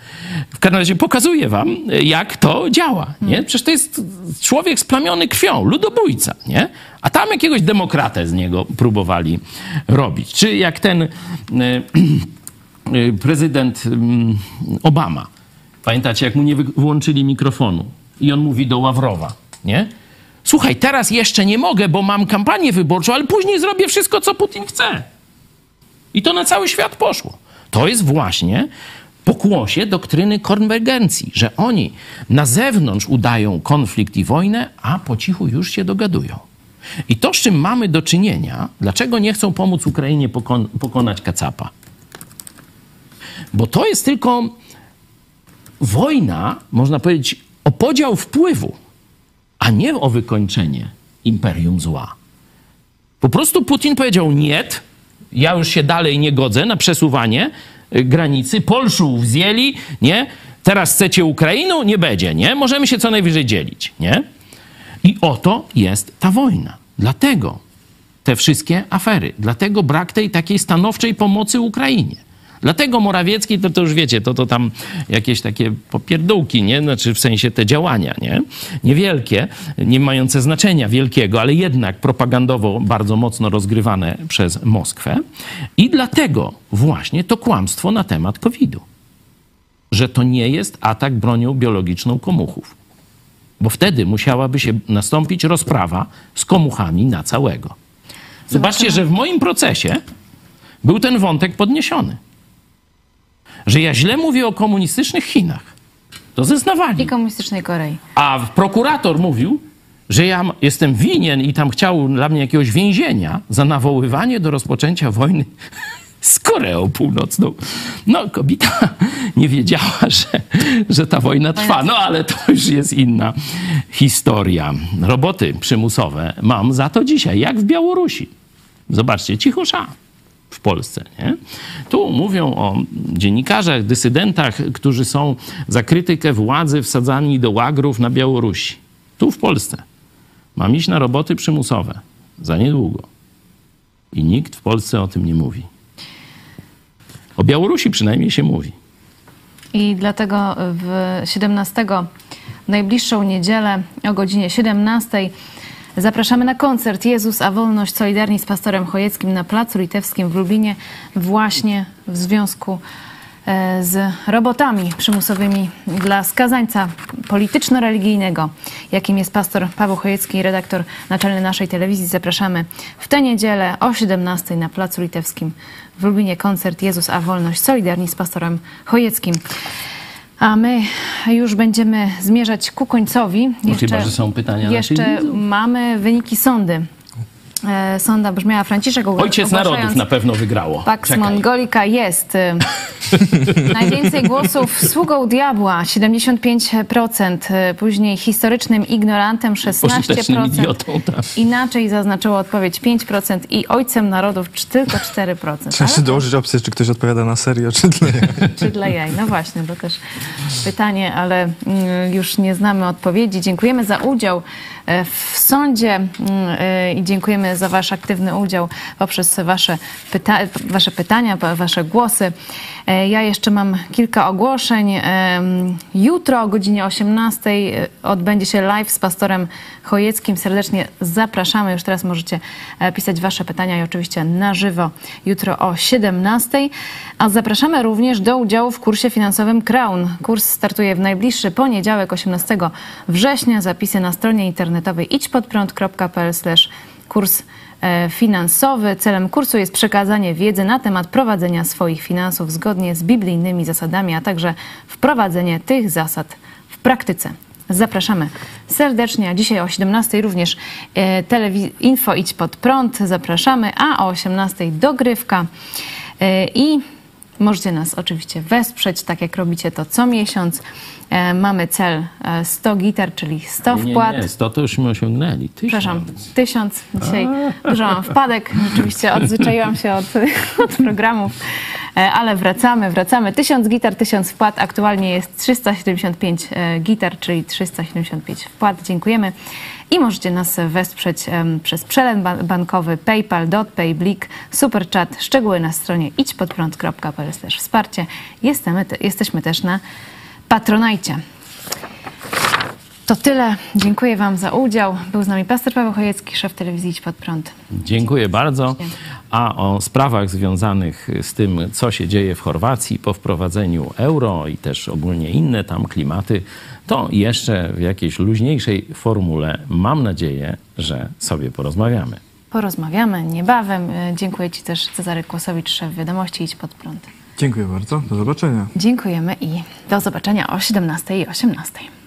W każdym razie pokazuję wam, jak to działa. Nie? Przecież to jest człowiek splamiony krwią, ludobójca. Nie? A tam jakiegoś demokratę z niego próbowali robić. Czy jak ten... y, *clears throat* prezydent ym, Obama. Pamiętacie, jak mu nie wy- wyłączyli mikrofonu i on mówi do Ławrowa, nie? Słuchaj, teraz jeszcze nie mogę, bo mam kampanię wyborczą, ale później zrobię wszystko, co Putin chce. I to na cały świat poszło. To jest właśnie pokłosie doktryny konwergencji, że oni na zewnątrz udają konflikt i wojnę, a po cichu już się dogadują. I to, z czym mamy do czynienia, dlaczego nie chcą pomóc Ukrainie pokon- pokonać Kacapa? Bo to jest tylko wojna, można powiedzieć, o podział wpływu, a nie o wykończenie imperium zła. Po prostu Putin powiedział nie, ja już się dalej nie godzę na przesuwanie y, granicy. Polszów wzięli, nie? Teraz chcecie Ukrainu? Nie będzie, nie? Możemy się co najwyżej dzielić, nie? I oto jest ta wojna. Dlatego te wszystkie afery, dlatego brak tej takiej stanowczej pomocy Ukrainie. Dlatego Morawiecki, to, to już wiecie, to, to tam jakieś takie popierdółki, nie? Znaczy w sensie te działania, nie? Niewielkie, nie mające znaczenia wielkiego, ale jednak propagandowo bardzo mocno rozgrywane przez Moskwę. I dlatego właśnie to kłamstwo na temat COVID-u. Że to nie jest atak bronią biologiczną komuchów. Bo wtedy musiałaby się nastąpić rozprawa z komuchami na całego. Zobaczcie, że w moim procesie był ten wątek podniesiony. Że ja źle mówię o komunistycznych Chinach. To zeznawali. I komunistycznej Korei. A prokurator mówił, że ja jestem winien i tam chciał dla mnie jakiegoś więzienia za nawoływanie do rozpoczęcia wojny *laughs* z Koreą Północną. No, kobieta *laughs* nie wiedziała, *laughs* że, że ta wojna trwa. No, ale to już jest inna historia. Roboty przymusowe mam za to dzisiaj, jak w Białorusi. Zobaczcie, cichosza w Polsce. Nie? Tu mówią o dziennikarzach, dysydentach, którzy są za krytykę władzy wsadzani do łagrów na Białorusi. Tu w Polsce. Mam iść na roboty przymusowe. Za niedługo. I nikt w Polsce o tym nie mówi. O Białorusi przynajmniej się mówi. I dlatego w 17 w najbliższą niedzielę o godzinie 17 zapraszamy na koncert Jezus a Wolność Solidarni z pastorem Chojeckim na Placu Litewskim w Lublinie właśnie w związku e, z robotami przymusowymi dla skazańca polityczno-religijnego, jakim jest pastor Paweł Chojecki, redaktor naczelny naszej telewizji. Zapraszamy w tę niedzielę o 17 na Placu Litewskim w Lublinie koncert Jezus a Wolność Solidarni z pastorem Chojeckim. A my już będziemy zmierzać ku końcowi. No, chyba, że są pytania Jeszcze mamy wyniki sądy. E, Sonda brzmiała Franciszek Ojciec Narodów na pewno wygrało. Pax Czekaj. Mongolica jest. y, *laughs* Najwięcej głosów sługą diabła 75%, y, później historycznym ignorantem Pożytecznym 16%. idiotą, tak. Inaczej zaznaczyło odpowiedź 5% i ojcem narodów *laughs* tylko 4%. Trzeba Ale dołożyć opcję, czy ktoś odpowiada na serio, czy dla *laughs* czy dla jaj? No właśnie, to też pytanie, ale mm, już nie znamy odpowiedzi. Dziękujemy za udział w sądzie mm, e, i dziękujemy za wasz aktywny udział poprzez wasze, pyta wasze pytania, wasze głosy. E, Ja jeszcze mam kilka ogłoszeń. Jutro o godzinie 18 odbędzie się live z pastorem Chojeckim. Serdecznie zapraszamy. Już teraz możecie e, pisać wasze pytania i oczywiście na żywo jutro o 17. A zapraszamy również do udziału w kursie finansowym Crown. Kurs startuje w najbliższy poniedziałek 18 września. Zapisy na stronie internetowej idźpodprąd.pl kurs e, finansowy. Celem kursu jest przekazanie wiedzy na temat prowadzenia swoich finansów zgodnie z biblijnymi zasadami, a także wprowadzenie tych zasad w praktyce. Zapraszamy serdecznie. Dzisiaj o 17 również e, telewiz- info idź pod prąd. Zapraszamy, a o 18 dogrywka. E, I możecie nas oczywiście wesprzeć, tak jak robicie to co miesiąc. E, mamy cel e, 100 gitar, czyli 100 Nie, wpłat. nie, 100 to jużśmy osiągnęli. Tysiąc. Przepraszam, tysiąc. Dzisiaj dużo mam wpadek. Rzeczywiście odzwyczaiłam się od, *laughs* od programów, E, ale wracamy, wracamy. Tysiąc gitar, tysiąc wpłat. Aktualnie jest 375 e, gitar, czyli 375 wpłat. Dziękujemy. I możecie nas wesprzeć przez przelew ba- bankowy PayPal, DotPay, Blik, Superchat. Szczegóły na stronie idźpodprąd.pl wsparcie. Jesteśmy, te, jesteśmy też na Patronajcie. To tyle. Dziękuję Wam za udział. Był z nami pastor Paweł Chojecki, szef telewizji Idź Pod Prąd. Dziękuję bardzo. A o sprawach związanych z tym, co się dzieje w Chorwacji po wprowadzeniu euro i też ogólnie inne tam klimaty, to jeszcze w jakiejś luźniejszej formule mam nadzieję, że sobie porozmawiamy. Porozmawiamy niebawem. Dziękuję Ci też Cezary Kłosowicz, szef wiadomości Idź Pod Prąd. Dziękuję bardzo. Do zobaczenia. Dziękujemy i do zobaczenia o 17 i 18.